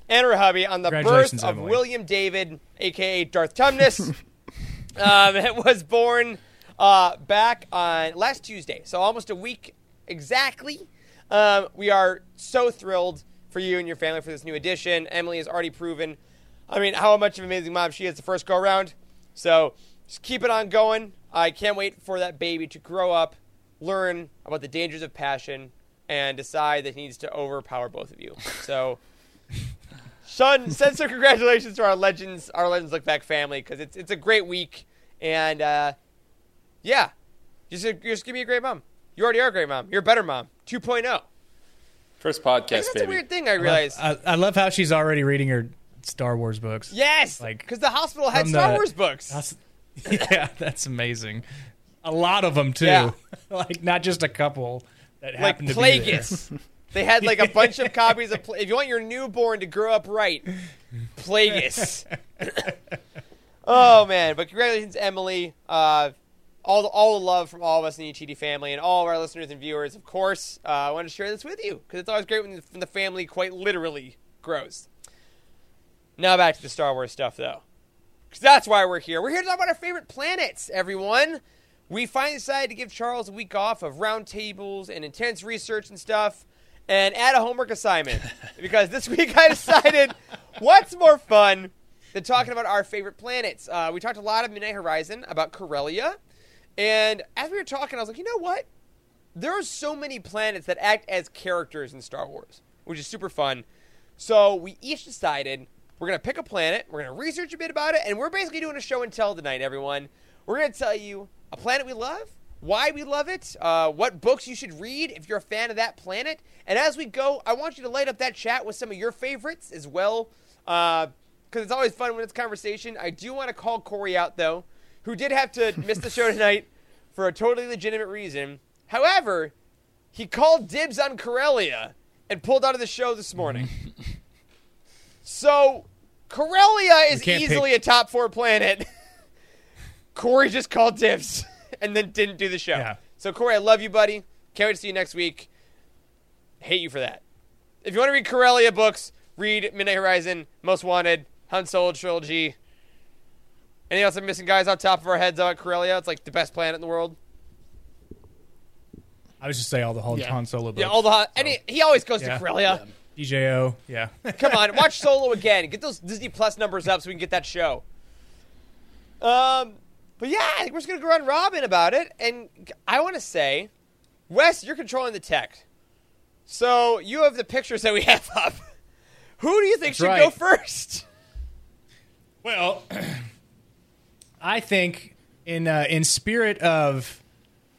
Speaker 6: and her hubby on the birth of
Speaker 8: Emily.
Speaker 6: William David, aka Darth Tumnus. um, it was born uh, back on last Tuesday, so almost a week exactly. Um, we are so thrilled for you and your family for this new addition. Emily has already proven, I mean, how much of an amazing mom she is the first go around. So just keep it on going. I can't wait for that baby to grow up, learn about the dangers of passion, and decide that he needs to overpower both of you. So. Sean, send some congratulations to our legends, our legends look back family, because it's it's a great week, and uh, yeah, just just give me a great mom. You already are a great mom. You're a better mom. 2.0.
Speaker 7: First
Speaker 6: Like,
Speaker 7: podcast,
Speaker 6: that's
Speaker 7: baby.
Speaker 6: a weird thing I realized.
Speaker 8: I, I love how she's already reading her Star Wars books.
Speaker 6: yes,
Speaker 8: like,
Speaker 6: because the hospital had Star
Speaker 8: the-
Speaker 6: Wars books.
Speaker 8: That's, yeah, that's amazing. A lot of them too.
Speaker 6: Yeah.
Speaker 8: like not just a couple that
Speaker 6: like
Speaker 8: happen to be there.
Speaker 6: Plagueis. they had like a bunch of copies of. Pla- if you want your newborn to grow up right, Plagueis. oh man! But congratulations, Emily. Uh, all the, all the love from all of us in the Youtini family and all of our listeners and viewers. Of course, uh, I want to share this with you because it's always great when the, when the family quite literally grows. Now back to the Star Wars stuff, though. Because that's why we're here. We're here to talk about our favorite planets, everyone. We finally decided to give Charles a week off of roundtables and intense research and stuff and add a homework assignment. because this week I decided what's more fun than talking about our favorite planets. Uh, we talked a lot of Midnight Horizon, about Corellia. And as we were talking, I was like, you know what? there are so many planets that act as characters in Star Wars, which is super fun. So we each decided we're gonna pick a planet, we're gonna research a bit about it, and we're basically doing a show and tell tonight, everyone. We're gonna tell you a planet we love, why we love it, uh, what books you should read if you're a fan of that planet, and as we go, I want you to light up that chat with some of your favorites as well, because it's always fun when it's conversation. I do want to call Corey out though, who did have to miss the show tonight for a totally legitimate reason. However, he called dibs on Corellia and pulled out of the show this morning. so Corellia is easily a top four planet. Corey just called dibs and then didn't do the show.
Speaker 8: Yeah.
Speaker 6: So Corey, I love you, buddy. Can't wait to see you next week. Hate you for that. If you want to read Corellia books, read Midnight Horizon, Most Wanted, Han Solo trilogy. Anything else I'm missing, guys? On top of our heads about Corellia, it's like the best planet in the world.
Speaker 8: I was just say all the Han,
Speaker 9: Yeah.
Speaker 8: Han Solo books.
Speaker 6: Yeah, all the Han- any he always goes
Speaker 8: Yeah.
Speaker 6: to Corellia.
Speaker 8: DJO. Yeah.
Speaker 6: Come on, watch Solo again. Get those Disney Plus numbers up so we can get that show. Um, but yeah, I think we're just gonna go around Robin about it, and I want to say, Wes, you're controlling the tech, so you have the pictures that we have up. Who do you think
Speaker 8: That's
Speaker 6: should
Speaker 8: right.
Speaker 6: go first?
Speaker 8: Well, I think in uh, in spirit of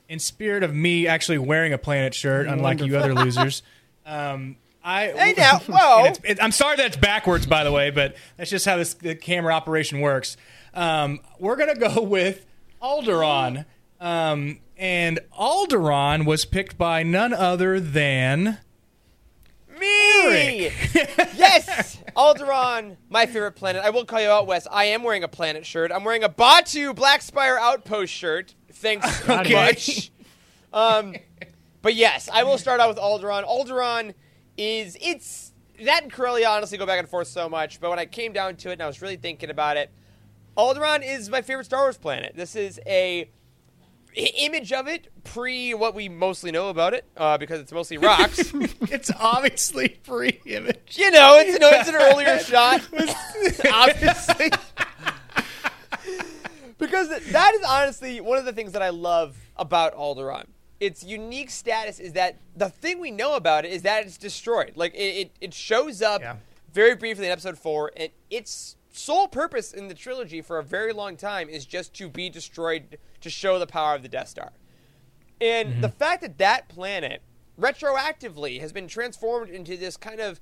Speaker 8: in spirit of me actually wearing a planet shirt, unlike you other losers, um, I
Speaker 6: Hey, now, whoa.
Speaker 8: It's- it- I'm sorry that's backwards, by the way, but that's just how this the camera operation works. Um, we're gonna go with Alderaan, um, and Alderaan was picked by none other than
Speaker 6: Yes! Alderaan, my favorite planet. I will call you out, Wes. I am wearing a planet shirt. I'm wearing a Batuu Black Spire Outpost shirt. Thanks
Speaker 8: Okay.
Speaker 6: much. Um, but yes, I will start out with Alderaan. Alderaan is, it's, that and Corellia honestly go back and forth so much, but when I came down to it and I was really thinking about it, Alderaan is my favorite Star Wars planet. This is a image of it pre what we mostly know about it, uh, because it's mostly rocks.
Speaker 8: it's obviously pre image.
Speaker 6: You know, it's, it's an earlier shot. Obviously. because that is honestly one of the things that I love about Alderaan. Its unique status is that the thing we know about it is that it's destroyed. Like, it, it, it shows up
Speaker 8: Yeah.
Speaker 6: very briefly in episode four, and its sole purpose in the trilogy for a very long time is just to be destroyed to show the power of the Death Star. And mm-hmm. the fact that that planet retroactively has been transformed into this kind of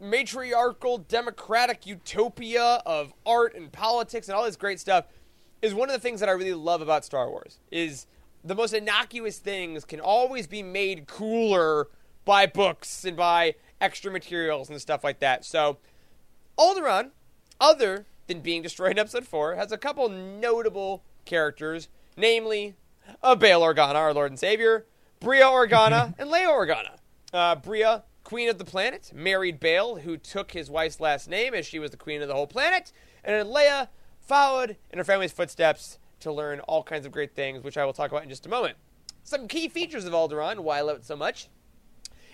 Speaker 6: matriarchal democratic utopia of art and politics and all this great stuff is one of the things that I really love about Star Wars is the most innocuous things can always be made cooler by books and by extra materials and stuff like that. So Alderaan, other than being destroyed in episode 4, has a couple notable characters, namely uh, Bail Organa, our Lord and Savior, Breha Organa, and Leia Organa. Uh, Breha, queen of the planet, married Bail, who took his wife's last name as she was the queen of the whole planet, and then Leia followed in her family's footsteps to learn all kinds of great things, which I will talk about in just a moment. Some key features of Alderaan, why I love it so much.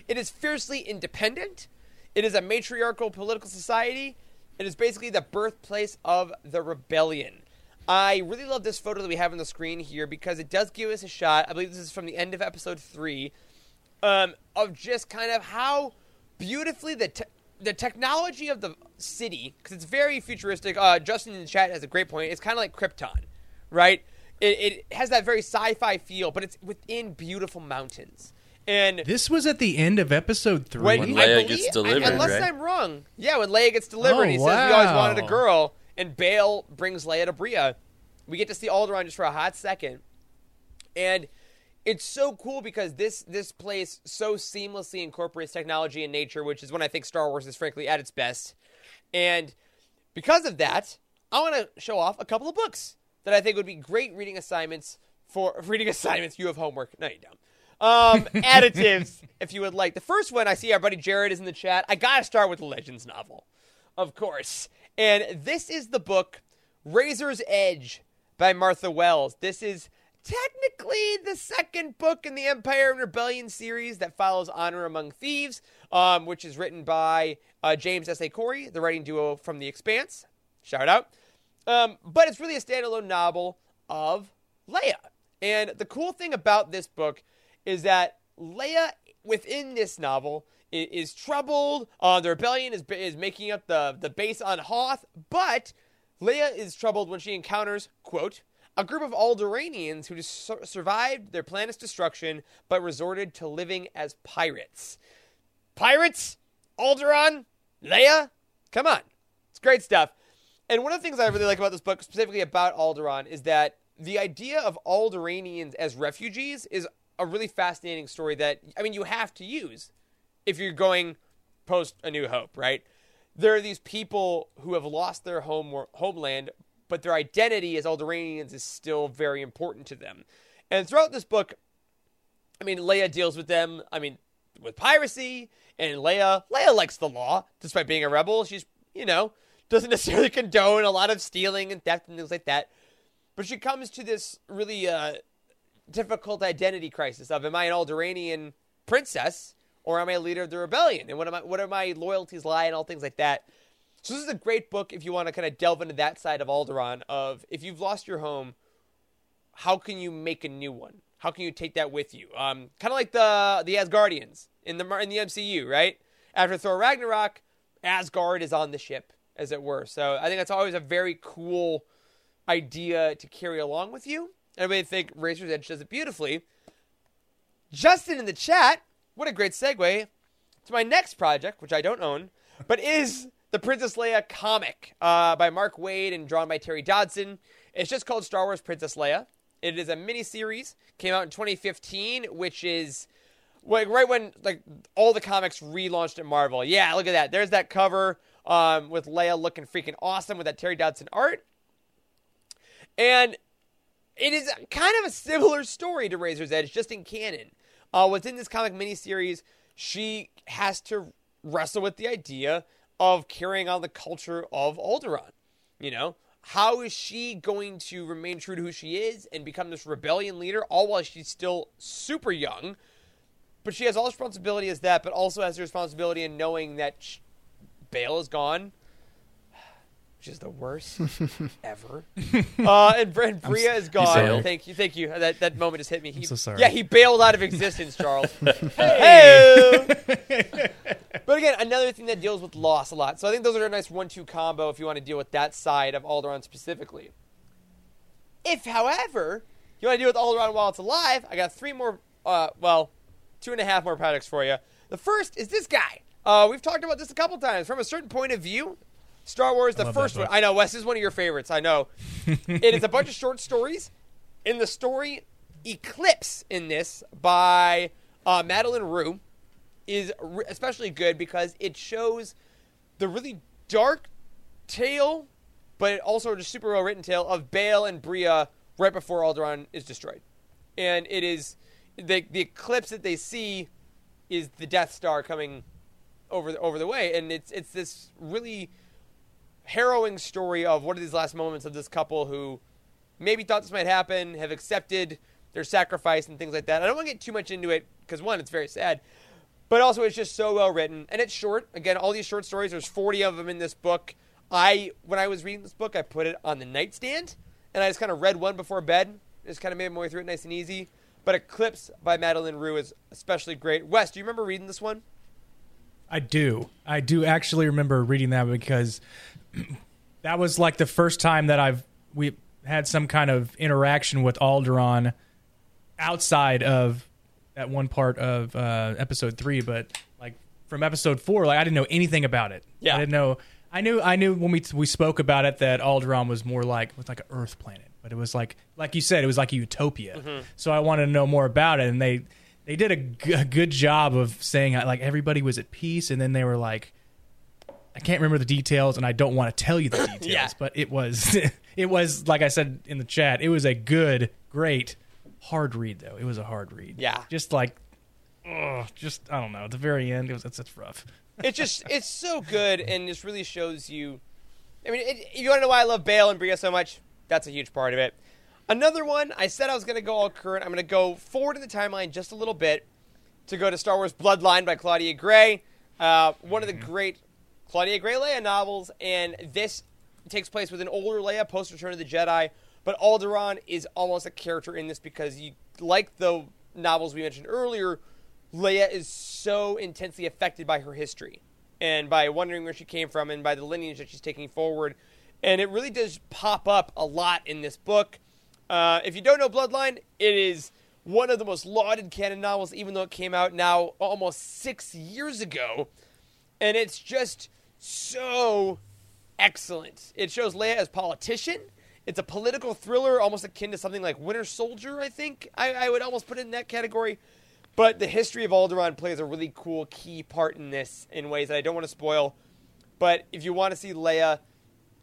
Speaker 6: It is fiercely independent. It is a matriarchal political society. It is basically the birthplace of the rebellion. I really love this photo that we have on the screen here because it does give us a shot. I believe this is from the end of episode three, um, of just kind of how beautifully the te- the technology of the city because it's very futuristic. Uh, Justin in the chat has a great point. It's kind of like Krypton, right? It, it has that very sci-fi feel, but it's within beautiful mountains. And
Speaker 8: This was at the end of episode three.
Speaker 6: when,
Speaker 7: When Leia
Speaker 6: believe-
Speaker 7: gets
Speaker 6: I-
Speaker 7: delivered,
Speaker 6: unless
Speaker 7: right?
Speaker 6: I'm wrong. Yeah, when Leia gets delivered,
Speaker 8: Oh,
Speaker 6: he says we always wanted a girl, and Bail brings Leia to Breha. We get to see Alderaan just for a hot second, and it's so cool because this this place so seamlessly incorporates technology and nature, which is when I think Star Wars is frankly at its best. And because of that, I want to show off a couple of books that I think would be great reading assignments for reading assignments. You have homework. No, you don't. Um, additives, if you would like. The first one I see our buddy Jared is in the chat. I gotta start with the Legends novel, of course. And this is the book Razor's Edge by Martha Wells. This is technically the second book in the Empire and Rebellion series that follows Honor Among Thieves, um, which is written by uh, James S. A. Corey, the writing duo from The Expanse. Shout out. Um, but it's really a standalone novel of Leia. And the cool thing about this book is that Leia within this novel is, troubled. Uh, the rebellion is is making up the the base on Hoth, but Leia is troubled when she encounters quote a group of Alderaanians who sur- survived their planet's destruction but resorted to living as pirates. Pirates, Alderaan, Leia, come on, it's great stuff. And one of the things I really like about this book, specifically about Alderaan, is that the idea of Alderaanians as refugees is a really fascinating story that I mean you have to use if you're going post A New Hope, right? There are these people who have lost their home homeland, but their identity as Alderaanians is still very important to them. And throughout this book, I mean, Leia deals with them. I mean, with piracy, and Leia, Leia likes the law, despite being a rebel. She's, you know, doesn't necessarily condone a lot of stealing and theft and things like that. But she comes to this really uh, difficult identity crisis of am I an Alderaanian princess or am I a leader of the rebellion? And what am I what are my loyalties lie and all things like that. So this is a great book if you want to kind of delve into that side of Alderaan of if you've lost your home, how can you make a new one? How can you take that with you? Um, kind of like the the Asgardians in the in the MCU, right? After Thor Ragnarok, Asgard is on the ship, as it were. So I think that's always a very cool idea to carry along with you. And I think Razor's Edge does it beautifully. Justin in the chat, what a great segue to my next project, which I don't own, but is the Princess Leia comic uh, by Mark Waid and drawn by Terry Dodson. It's just called Star Wars Princess Leia. It is a mini series, came out in 2015, which is like right when like all the comics relaunched at Marvel. Yeah, look at that. There's that cover um, with Leia looking freaking awesome with that Terry Dodson art. And it is kind of a similar story to Razor's Edge, just in canon. Uh, within this comic miniseries, she has to wrestle with the idea of carrying on the culture of Alderaan. You know, how is she going to remain true to who she is and become this rebellion leader, all while she's still super young? But she has all responsibility as that, but also has the responsibility in knowing that Bail is gone which is the worst ever. Uh, and, and Breha is gone. Thank you, thank you. That that moment just hit me. He,
Speaker 8: I'm so sorry.
Speaker 6: Yeah, he bailed out of existence, Charles. hey. but again, another thing that deals with loss a lot. So I think those are a nice one-two combo if you want to deal with that side of Alderaan specifically. If, however, you want to deal with Alderaan while it's alive, I got three more. Uh, well, two and a half more products for you. The first is this guy. Uh, we've talked about this a couple times. From a certain point of view, Star Wars, the first one. I know Wes is one of your favorites. I know. it is a bunch of short stories. In the story, Eclipse in this by uh, Madeleine Roux is re- especially good because it shows the really dark tale, but also just super well written tale of Bail and Breha right before Alderaan is destroyed, and it is the the eclipse that they see is the Death Star coming over the, over the way, and it's it's this really harrowing story of what are these last moments of this couple who maybe thought this might happen, have accepted their sacrifice and things like that. I don't want to get too much into it because one, it's very sad, but also it's just so well written and it's short. Again, all these short stories. There's 40 of them in this book. I when I was reading this book, I put it on the nightstand and I just kind of read one before bed. Just kind of made my way through it nice and easy. But Eclipse by Madeleine Roux is especially great. Wes, do you remember reading this one?
Speaker 8: I do. I do actually remember reading that because that was like the first time that I've we had some kind of interaction with Alderaan outside of that one part of uh, episode three, but like from episode four, like I didn't know anything about it.
Speaker 6: Yeah.
Speaker 8: I didn't know. I knew. I knew when we we spoke about it that Alderaan was more like was like an Earth planet, but it was like like you said, it was like a utopia.
Speaker 6: Mm-hmm.
Speaker 8: So I wanted to know more about it, and they they did a, g- a good job of saying like everybody was at peace, and then they were like I can't remember the details, and I don't want to tell you the details.
Speaker 6: Yeah.
Speaker 8: But it was, it was like I said in the chat. It was a good, great, hard read though. It was a hard read.
Speaker 6: Yeah.
Speaker 8: Just like, oh, just I don't know. At the very end, it was it's, it's rough.
Speaker 6: it's just it's so good and this really shows you i mean it, if you want to know why i love Bail and Breha so much that's a huge part of it another one i said i was going to go all current i'm going to go forward in the timeline just a little bit to go to star wars bloodline by claudia gray uh, one of the great claudia gray leia novels and this takes place with an older leia post return of the jedi but alderaan is almost a character in this because you like the novels we mentioned earlier, Leia is so intensely affected by her history and by wondering where she came from and by the lineage that she's taking forward. And it really does pop up a lot in this book. Uh, if you don't know Bloodline, it is one of the most lauded canon novels, even though it came out now almost six years ago. And it's just so excellent. It shows Leia as politician. It's a political thriller, almost akin to something like Winter Soldier. I think I, I would almost put it in that category. But the history of Alderaan plays a really cool key part in this in ways that I don't want to spoil. But if you want to see Leia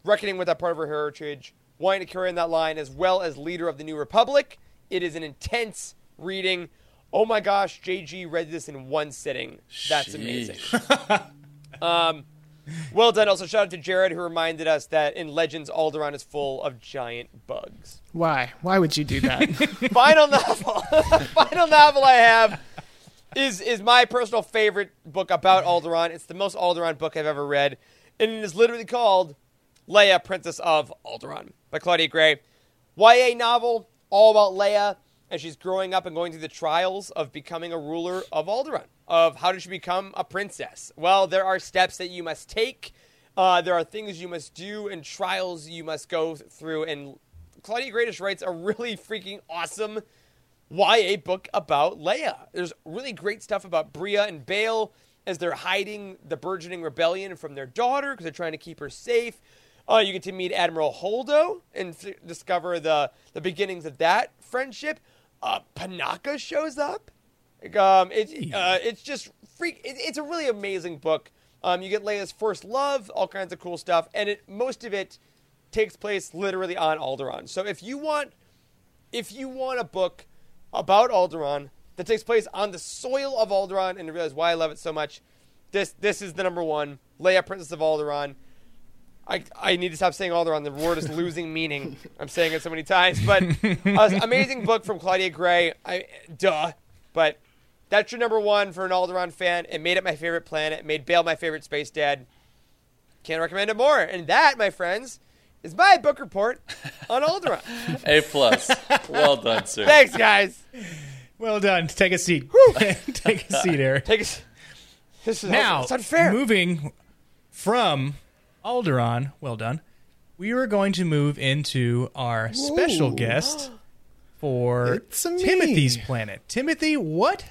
Speaker 6: reckoning with that part of her heritage, wanting to carry on that line, as well as leader of the New Republic, it is an intense reading. Oh my gosh, JG read this in one sitting. That's amazing. um, well done. Also, shout out to Jared who reminded us that in Legends, Alderaan is full of giant bugs.
Speaker 9: Why? Why would you do that?
Speaker 6: Final novel, final novel I have is is my personal favorite book about Alderaan. It's the most Alderaan book I've ever read, and it is literally called Leia, Princess of Alderaan by Claudia Gray. YA novel all about Leia as she's growing up and going through the trials of becoming a ruler of Alderaan. Of how does she become a princess? Well, there are steps that you must take. Uh, there are things you must do and trials you must go through. And Claudia Gray just writes a really freaking awesome YA book about Leia. There's really great stuff about Breha and Bail as they're hiding the burgeoning rebellion from their daughter because they're trying to keep her safe. Uh, you get to meet Admiral Holdo and f- discover the, the beginnings of that friendship. Uh, Panaka shows up. Like, um, it, uh, it's just freak. It, it's a really amazing book. Um, you get Leia's first love, all kinds of cool stuff, and it most of it takes place literally on Alderaan. So if you want, if you want a book about Alderaan that takes place on the soil of Alderaan, and you realize why I love it so much, this this is the number one. Leia, Princess of Alderaan. I, I need to stop saying Alderaan. The word is losing meaning. I'm saying it so many times. But uh, amazing book from Claudia Gray. I, duh. But that's your number one for an Alderaan fan. It made it my favorite planet. It made Bail my favorite space dad. Can't recommend it more. And that, my friends, is my book report on Alderaan.
Speaker 7: A plus. Well done, sir.
Speaker 6: Thanks, guys.
Speaker 8: Well done. Take a seat. Take a seat, Eric.
Speaker 6: Take us. This is
Speaker 8: Now,
Speaker 6: it's unfair.
Speaker 8: moving from Alderaan, well done. We are going to move into our special guest for
Speaker 9: It's a me.
Speaker 8: Timothy's planet. Timothy, what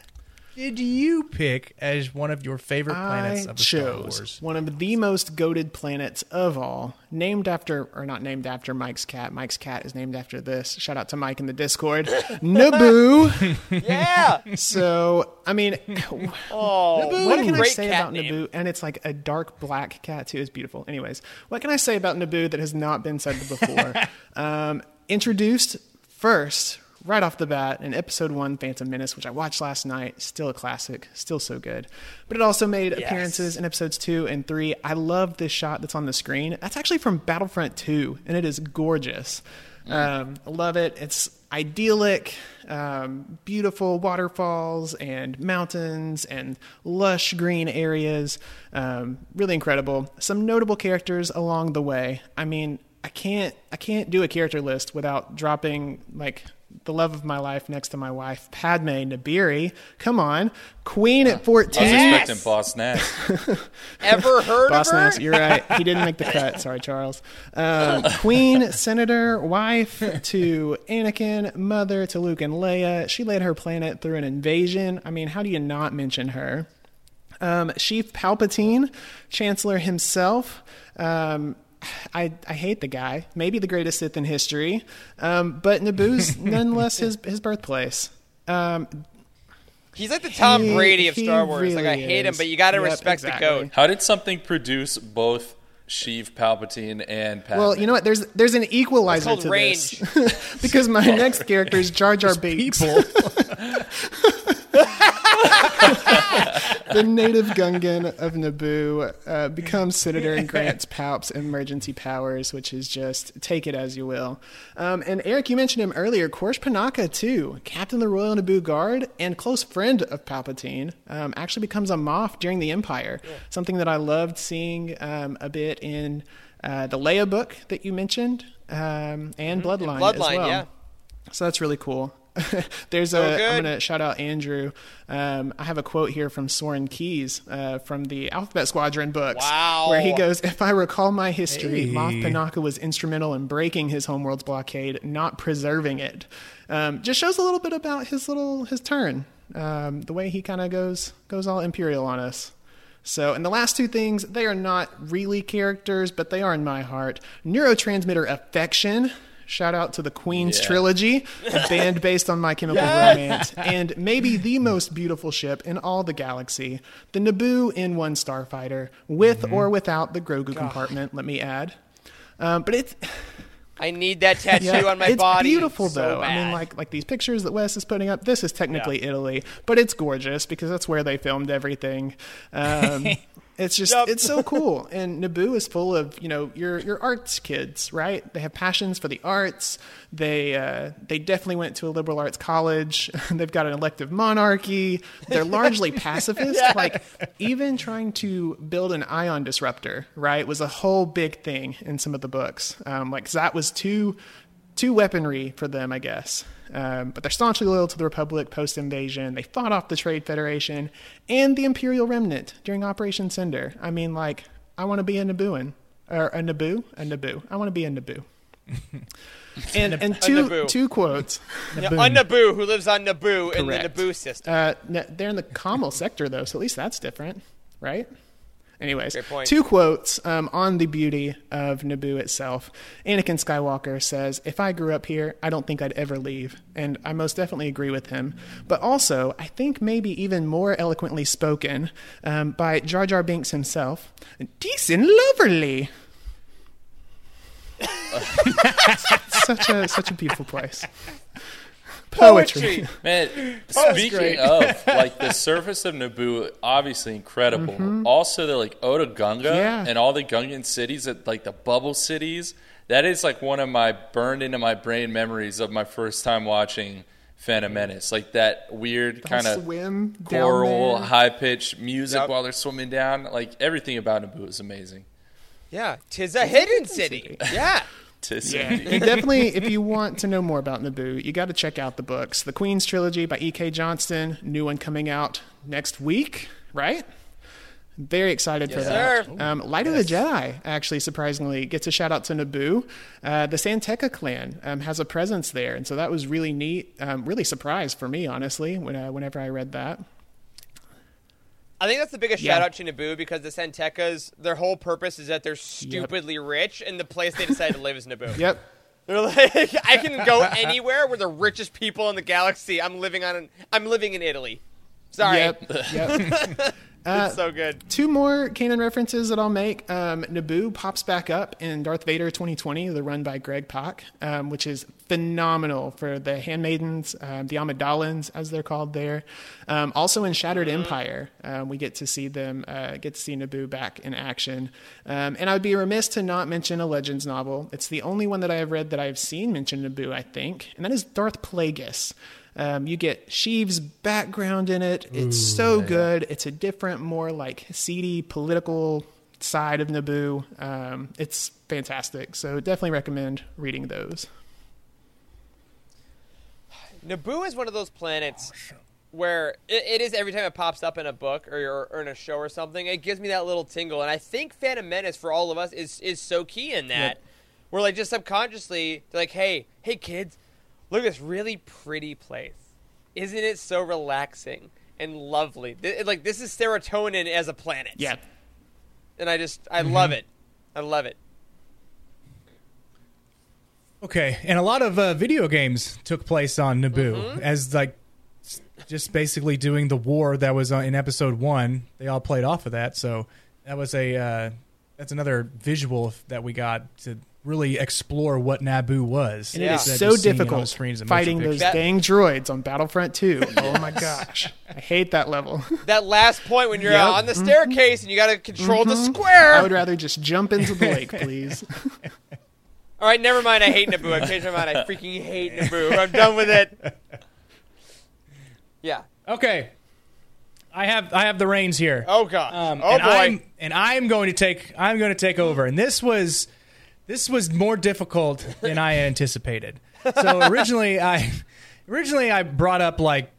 Speaker 8: did you pick as one of your favorite planets
Speaker 9: I
Speaker 8: of the Star Wars?
Speaker 9: one of the most goaded planets of all, named after, or not named after Mike's cat. Mike's cat is named after this. Shout out to Mike in the Discord. Naboo.
Speaker 6: yeah.
Speaker 9: so, I mean,
Speaker 6: Oh,
Speaker 9: what
Speaker 6: what
Speaker 9: can I say about
Speaker 6: name.
Speaker 9: Naboo? And it's like a dark black cat too. It's beautiful. Anyways, what can I say about Naboo that has not been said before? um, introduced first, right off the bat, in Episode One, Phantom Menace, which I watched last night. Still a classic. Still so good. But it also made appearances in Episodes Two and Three. I love this shot that's on the screen. That's actually from Battlefront Two, and it is gorgeous. Um, I love it. It's idyllic, um, beautiful waterfalls and mountains and lush green areas. Um, really incredible. Some notable characters along the way. I mean, I can't I can't do a character list without dropping like the love of my life next to my wife, Padme Naberrie. Come on, Queen at 14.
Speaker 7: I was
Speaker 9: fourteen.
Speaker 6: Yes!
Speaker 7: expecting Boss Nass.
Speaker 6: Ever heard
Speaker 9: Boss
Speaker 6: of her?
Speaker 9: Nass, you're right. He didn't make the cut. Sorry, Charles. Um, queen, senator, wife to Anakin, mother to Luke and Leia. She led her planet through an invasion. I mean, how do you not mention her? Um, Chief Palpatine, Chancellor himself. Um, I, I hate the guy. Maybe the greatest Sith in history. Um, but Naboo's nonetheless his, his birthplace. Um,
Speaker 6: He's like the Tom
Speaker 9: He-
Speaker 6: Brady of Star Wars. like I
Speaker 9: really
Speaker 6: hate him, but you got to
Speaker 9: Yep,
Speaker 6: respect
Speaker 9: exactly.
Speaker 6: the goat.
Speaker 7: How did something produce both Sheev Palpatine and Padme?
Speaker 9: Well, you know what? There's there's an equalizer
Speaker 6: called
Speaker 9: to
Speaker 6: range.
Speaker 9: this because my next character is Jar Jar Binks,
Speaker 8: People.
Speaker 9: the native Gungan of Naboo, uh, becomes senator and grants Palps emergency powers, which is just take it as you will. Um, and Eric, you mentioned him earlier. Quarsh Panaka too, captain of the Royal Naboo Guard and close friend of Palpatine, um, actually becomes a Moff during the Empire. Something that I loved seeing um, a bit in uh, the Leia book that you mentioned, um, and Bloodline, as
Speaker 6: Bloodline,
Speaker 9: well.
Speaker 6: yeah.
Speaker 9: So that's really cool. There's
Speaker 6: So
Speaker 9: a. I'm gonna shout out Andrew. Um, I have a quote here from Soran Keize uh, from the Alphabet Squadron books,
Speaker 6: Wow.
Speaker 9: where he goes, "If I recall my history,
Speaker 8: Hey.
Speaker 9: Moff Panaka was instrumental in breaking his homeworld's blockade, not preserving it." Um, just shows a little bit about his little his turn, um, the way he kind of goes goes all imperial on us. So, and the last two things, they are not really characters, but they are in my heart. Neurotransmitter affection. Shout out to the Queen's
Speaker 7: Yeah.
Speaker 9: trilogy, a band based on My Chemical Romance, and maybe the most beautiful ship in all the galaxy, the Naboo N1 Starfighter, with
Speaker 6: Mm-hmm.
Speaker 9: or without the Grogu compartment. Let me add. Um, but it's
Speaker 6: I need that tattoo
Speaker 9: yeah,
Speaker 6: on my
Speaker 9: it's
Speaker 6: body.
Speaker 9: It's beautiful
Speaker 6: so
Speaker 9: though. I mean, like like these pictures that Wes is putting up. This is technically Italy, but it's gorgeous because that's where they filmed everything. Um, it's just
Speaker 6: Yup.
Speaker 9: it's so cool. And Naboo is full of you know your your arts kids, right? They have passions for the arts. They uh, they definitely went to a liberal arts college. They've got an elective monarchy. They're largely pacifist. Like even trying to build an ion disruptor, right, was a whole big thing in some of the books. Um, like that was too too weaponry for them, I guess. Um, but they're staunchly loyal to the Republic post invasion. They fought off the Trade Federation and the Imperial Remnant during Operation Cinder. I mean, like, I want to be a Nabooan. Or a Naboo? A Naboo. I want to be a Naboo. and and two,
Speaker 6: Naboo.
Speaker 9: two quotes.
Speaker 6: Yeah, on Naboo, who lives on Naboo in the Naboo system.
Speaker 9: Uh, they're in the Kamal sector, though, so at least that's different, right? Anyways, two quotes um, on the beauty of Naboo itself. Anakin Skywalker says, If I grew up here, I don't think I'd ever leave. And I most definitely agree with him. But also, I think maybe even more eloquently spoken um, by Jar Jar Binks himself Decent Loverly. such a such a beautiful place. Poetry.
Speaker 7: Man, speaking of like the surface of Naboo, obviously incredible. Also, the like Otoh Gunga
Speaker 9: Mm-hmm. Yeah.
Speaker 7: and all the Gungan cities, that like the bubble cities. That is like one of my burned into my brain memories of my first time watching Phantom Menace. Like that weird kind of
Speaker 9: swim down
Speaker 7: choral, high pitched music
Speaker 6: Yep.
Speaker 7: while they're swimming down. Like everything about Naboo is amazing.
Speaker 6: Yeah, tis a hidden city. Yeah.
Speaker 7: Tis
Speaker 9: Yeah,
Speaker 7: indeed.
Speaker 9: you definitely, if you want to know more about Naboo, you got to check out the books. The Queen's Trilogy by E.K. Johnston, new one coming out next week, right? Very excited for that.
Speaker 6: sir.
Speaker 9: Um, Light of the Jedi, actually, surprisingly, gets a shout out to Naboo. Uh, the San Tekka clan um, has a presence there, and so that was really neat. Um, really surprised for me, honestly, when, uh, whenever I read that.
Speaker 6: I think that's the biggest
Speaker 9: Yeah.
Speaker 6: shout out to Naboo because the San Tekkas, their whole purpose is that they're stupidly rich, and the place they decided to live is Naboo.
Speaker 9: Yep.
Speaker 6: They're like, I can go anywhere. We're the richest people in the galaxy. I'm living on. An, I'm living in Italy. Sorry,
Speaker 9: Yep. Yep.
Speaker 6: it's so good.
Speaker 9: Two more canon references that I'll make. Um, Naboo pops back up in Darth Vader 2020, the run by Greg Pak, um, which is phenomenal for the Handmaidens, um, the Amidalans, as they're called there. Um, also in Shattered Empire, um, we get to see them, uh, get to see Naboo back in action. Um, and I'd be remiss to not mention a Legends novel. It's the only one that I have read that I've seen mention Naboo, I think, and that is Darth Plagueis. Um, you get Sheev's background in it. It's so good. It's a different, more like seedy political side of Naboo. Um, it's fantastic. So definitely recommend reading those.
Speaker 6: Naboo is one of those planets where it, it is every time it pops up in a book or, or in a show or something, it gives me that little tingle. And I think Phantom Menace for all of us is is so key in that.
Speaker 9: Yep.
Speaker 6: We're like just subconsciously like, hey, hey kids, look at this really pretty place. Isn't it so relaxing and lovely? Th- like this is serotonin as a planet.
Speaker 9: Yeah.
Speaker 6: And I just I love it. I love it.
Speaker 8: Okay, and a lot of uh, video games took place on Naboo as like just basically doing the war that was uh, in episode one. They all played off of that, so that was a uh, that's another visual that we got to really explore what Naboo was.
Speaker 9: And it
Speaker 6: Yeah.
Speaker 9: is so
Speaker 8: just on the
Speaker 9: difficult
Speaker 8: screen as a motion
Speaker 9: fighting those
Speaker 6: That-
Speaker 9: dang droids on Battlefront 2. Oh my gosh. I hate that level.
Speaker 6: That last point when you're
Speaker 9: Yep.
Speaker 6: uh, on the staircase and you got to control the square.
Speaker 9: I would rather just jump into the lake, please.
Speaker 6: All right, never mind. I hate Naboo. I've changed my mind. I freaking hate Naboo. I'm done with it. Yeah.
Speaker 8: Okay, I have I have the reins here.
Speaker 6: Oh god.
Speaker 8: Um,
Speaker 6: oh
Speaker 8: and
Speaker 6: boy.
Speaker 8: I'm, and I'm going to take I'm going to take over. And this was this was more difficult than I anticipated. So originally I originally I brought up like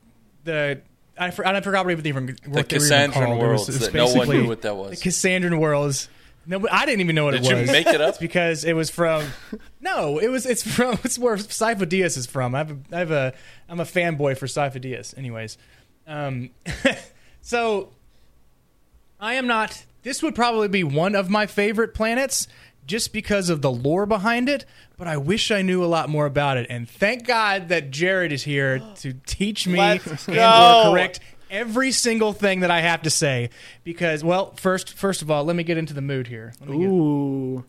Speaker 8: the I, for, I forgot what even what they were even
Speaker 7: Cassandran
Speaker 8: called. It was-
Speaker 7: worlds
Speaker 8: was
Speaker 7: that no one knew what that was.
Speaker 8: The Cassandran worlds. No, I didn't even know what
Speaker 7: Did
Speaker 8: it
Speaker 7: you
Speaker 8: was.
Speaker 7: make it up?
Speaker 8: It's because it was from. No, it was. It's from. It's where Cypher Diaz is from. I have a. I have a. I'm a fanboy for Cypher Diaz. Anyways, um, so I am not. This would probably be one of my favorite planets just because of the lore behind it, but I wish I knew a lot more about it. And thank God that Jared is here to teach me
Speaker 6: Let's
Speaker 8: and
Speaker 6: go.
Speaker 8: or correct every single thing that I have to say. Because, well, first first of all, let me get into the mood here. Let me get-
Speaker 9: Ooh,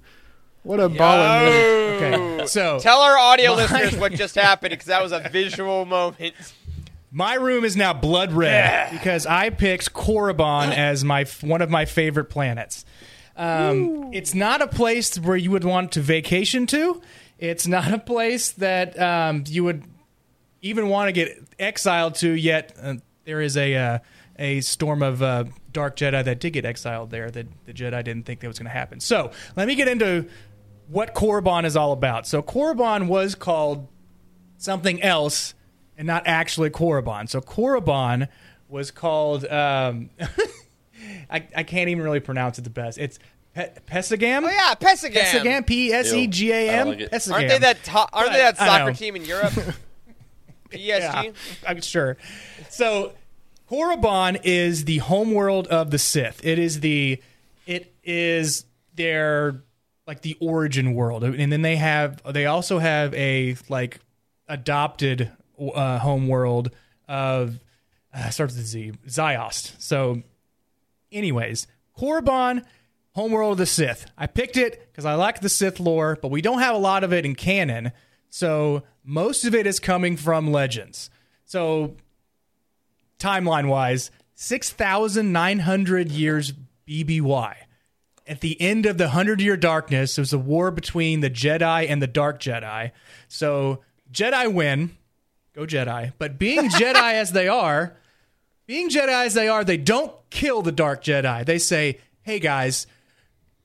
Speaker 9: what a ball
Speaker 8: okay, so
Speaker 6: Tell our audio
Speaker 8: My-
Speaker 6: listeners what just happened because that was a visual moment.
Speaker 8: My room is now blood red because I picked Korriban as my one of my favorite planets. Um, it's not a place where you would want to vacation to. It's not a place that um, you would even want to get exiled to. Yet uh, there is a uh, a storm of uh, dark Jedi that did get exiled there. That the Jedi didn't think that was going to happen. So let me get into what Korriban is all about. So Korriban was called something else and not actually Korriban. So Korriban was called. Um, I, I can't even really pronounce it the best. It's Pe- Pesagam.
Speaker 6: Oh yeah, Pesagam.
Speaker 8: Pesagam. P S E G A
Speaker 7: I
Speaker 8: M.
Speaker 7: don't like it.
Speaker 8: Pesagam.
Speaker 6: Aren't they that? To- aren't they that
Speaker 8: I
Speaker 6: soccer
Speaker 8: know.
Speaker 6: team in Europe? PSG.
Speaker 8: Yeah, I'm sure. So, Korriban is the homeworld of the Sith. It is the, it is their like the origin world, and then they have they also have a like adopted uh, home world of uh, starts with a Z, Ziost. So, anyways, Korriban, homeworld of the Sith. I picked it because I like the Sith lore, but we don't have a lot of it in canon. So most of it is coming from legends. So timeline wise, 6,900 years BBY. At the end of the Hundred Year Darkness, there was a war between the Jedi and the Dark Jedi. So Jedi win. Go Jedi. But being Jedi as they are, being Jedi as they are, they don't kill the Dark Jedi. They say, hey guys,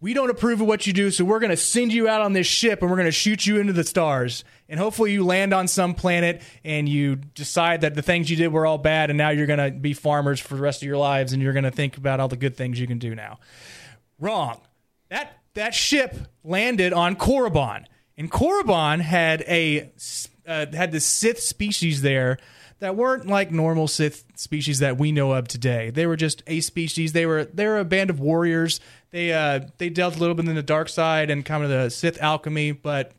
Speaker 8: we don't approve of what you do, so we're going to send you out on this ship and we're going to shoot you into the stars. And hopefully you land on some planet and you decide that the things you did were all bad and now you're going to be farmers for the rest of your lives and you're going to think about all the good things you can do now. Wrong. That that ship landed on Korriban, and Korriban had a uh, had the Sith species there that weren't like normal Sith species that we know of today. They were just a species. They were they were a band of warriors. They uh, they dealt a little bit in the dark side and kind of the Sith alchemy, but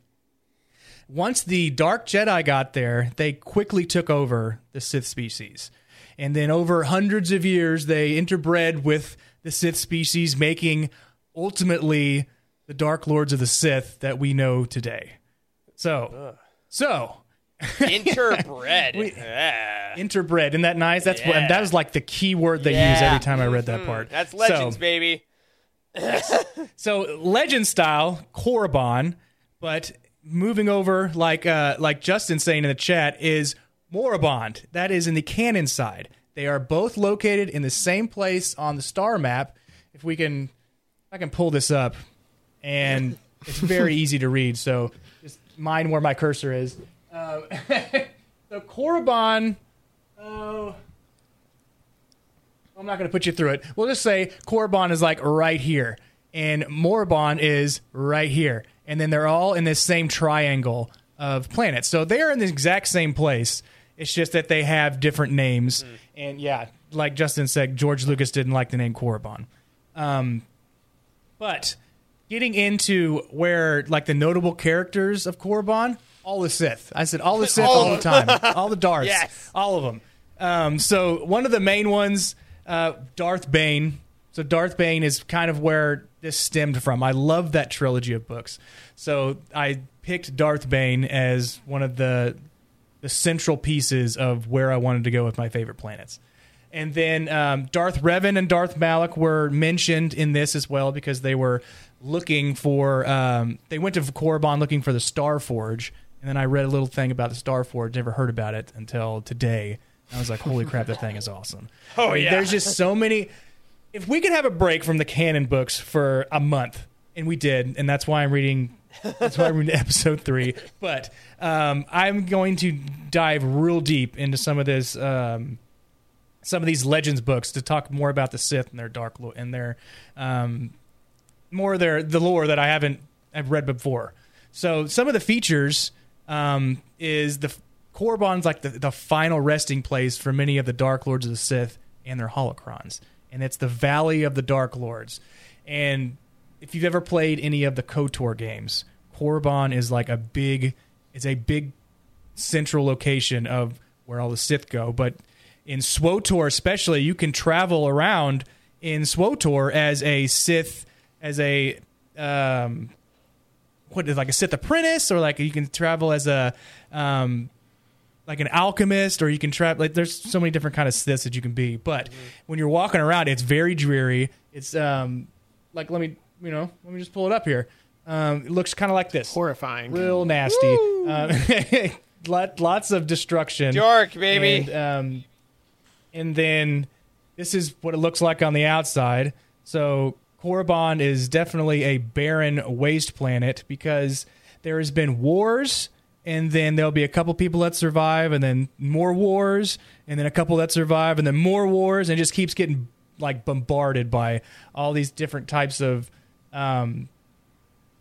Speaker 8: once the Dark Jedi got there, they quickly took over the Sith species. And then over hundreds of years, they interbred with the Sith species, making ultimately the Dark Lords of the Sith that we know today. So, so
Speaker 6: Interbred. Yeah.
Speaker 8: interbred, isn't that nice? That's
Speaker 6: Yeah.
Speaker 8: that was like the key word they use every time I read that part.
Speaker 6: That's
Speaker 8: So-
Speaker 6: legends, baby.
Speaker 8: So legend style Korriban, but moving over like uh like Justin saying in the chat is Moraband. That is in the canon side. They are both located in the same place on the star map. If we can I can pull this up and it's very easy to read, so just mind where my cursor is. Um, so Korriban oh I'm not going to put you through it. We'll just say Korriban is like right here, and Moraband is right here, and then they're all in this same triangle of planets. So they're in the exact same place. It's just that they have different names. And yeah, like Justin said, George Lucas didn't like the name Korriban. Um, but getting into where like the notable characters of Korriban, all the Sith. I said all the Sith all,
Speaker 6: All
Speaker 8: the time, all the Darths,
Speaker 6: Yes.
Speaker 8: all of them. Um, so one of the main ones, uh, Darth Bane. So Darth Bane is kind of where this stemmed from. I love that trilogy of books. So I picked Darth Bane as one of the the central pieces of where I wanted to go with my favorite planets. And then um, Darth Revan and Darth Malak were mentioned in this as well because they were looking for. Um, they went to Korriban looking for the Star Forge, and then I read a little thing about the Star Forge. Never heard about it until today. I was like, "Holy crap, that thing is awesome!"
Speaker 6: Oh, yeah.
Speaker 8: There's just so many. If we could have a break from the canon books for a month, and we did, and that's why I'm reading That's why we're in episode three. But um, I'm going to dive real deep into some of this, um, some of these legends books to talk more about the Sith and their dark lore and their um, more of their the lore that I haven't I've read before. So some of the features um, is the Korriban's like the, the final resting place for many of the Dark Lords of the Sith and their holocrons, and it's the Valley of the Dark Lords. And if you've ever played any of the KOTOR games, Korriban is like a big, it's a big central location of where all the Sith go. But in SWTOR, especially, you can travel around in SWTOR as a Sith, as a um, what is like a Sith apprentice, or like you can travel as a um, like an alchemist, or you can travel. Like there's so many different kind of Siths that you can be. But when you're walking around, it's very dreary. It's um, like let me you know let me just pull it up here. Um, it looks kind of like this,
Speaker 9: Horrifying.
Speaker 8: real nasty. Um, lot, lots of destruction.
Speaker 6: Dark, baby.
Speaker 8: And, um, and then this is what it looks like on the outside. So Korriban is definitely a barren waste planet because there has been wars and then there'll be a couple people that survive and then more wars and then a couple that survive and then more wars and it just keeps getting like bombarded by all these different types of um,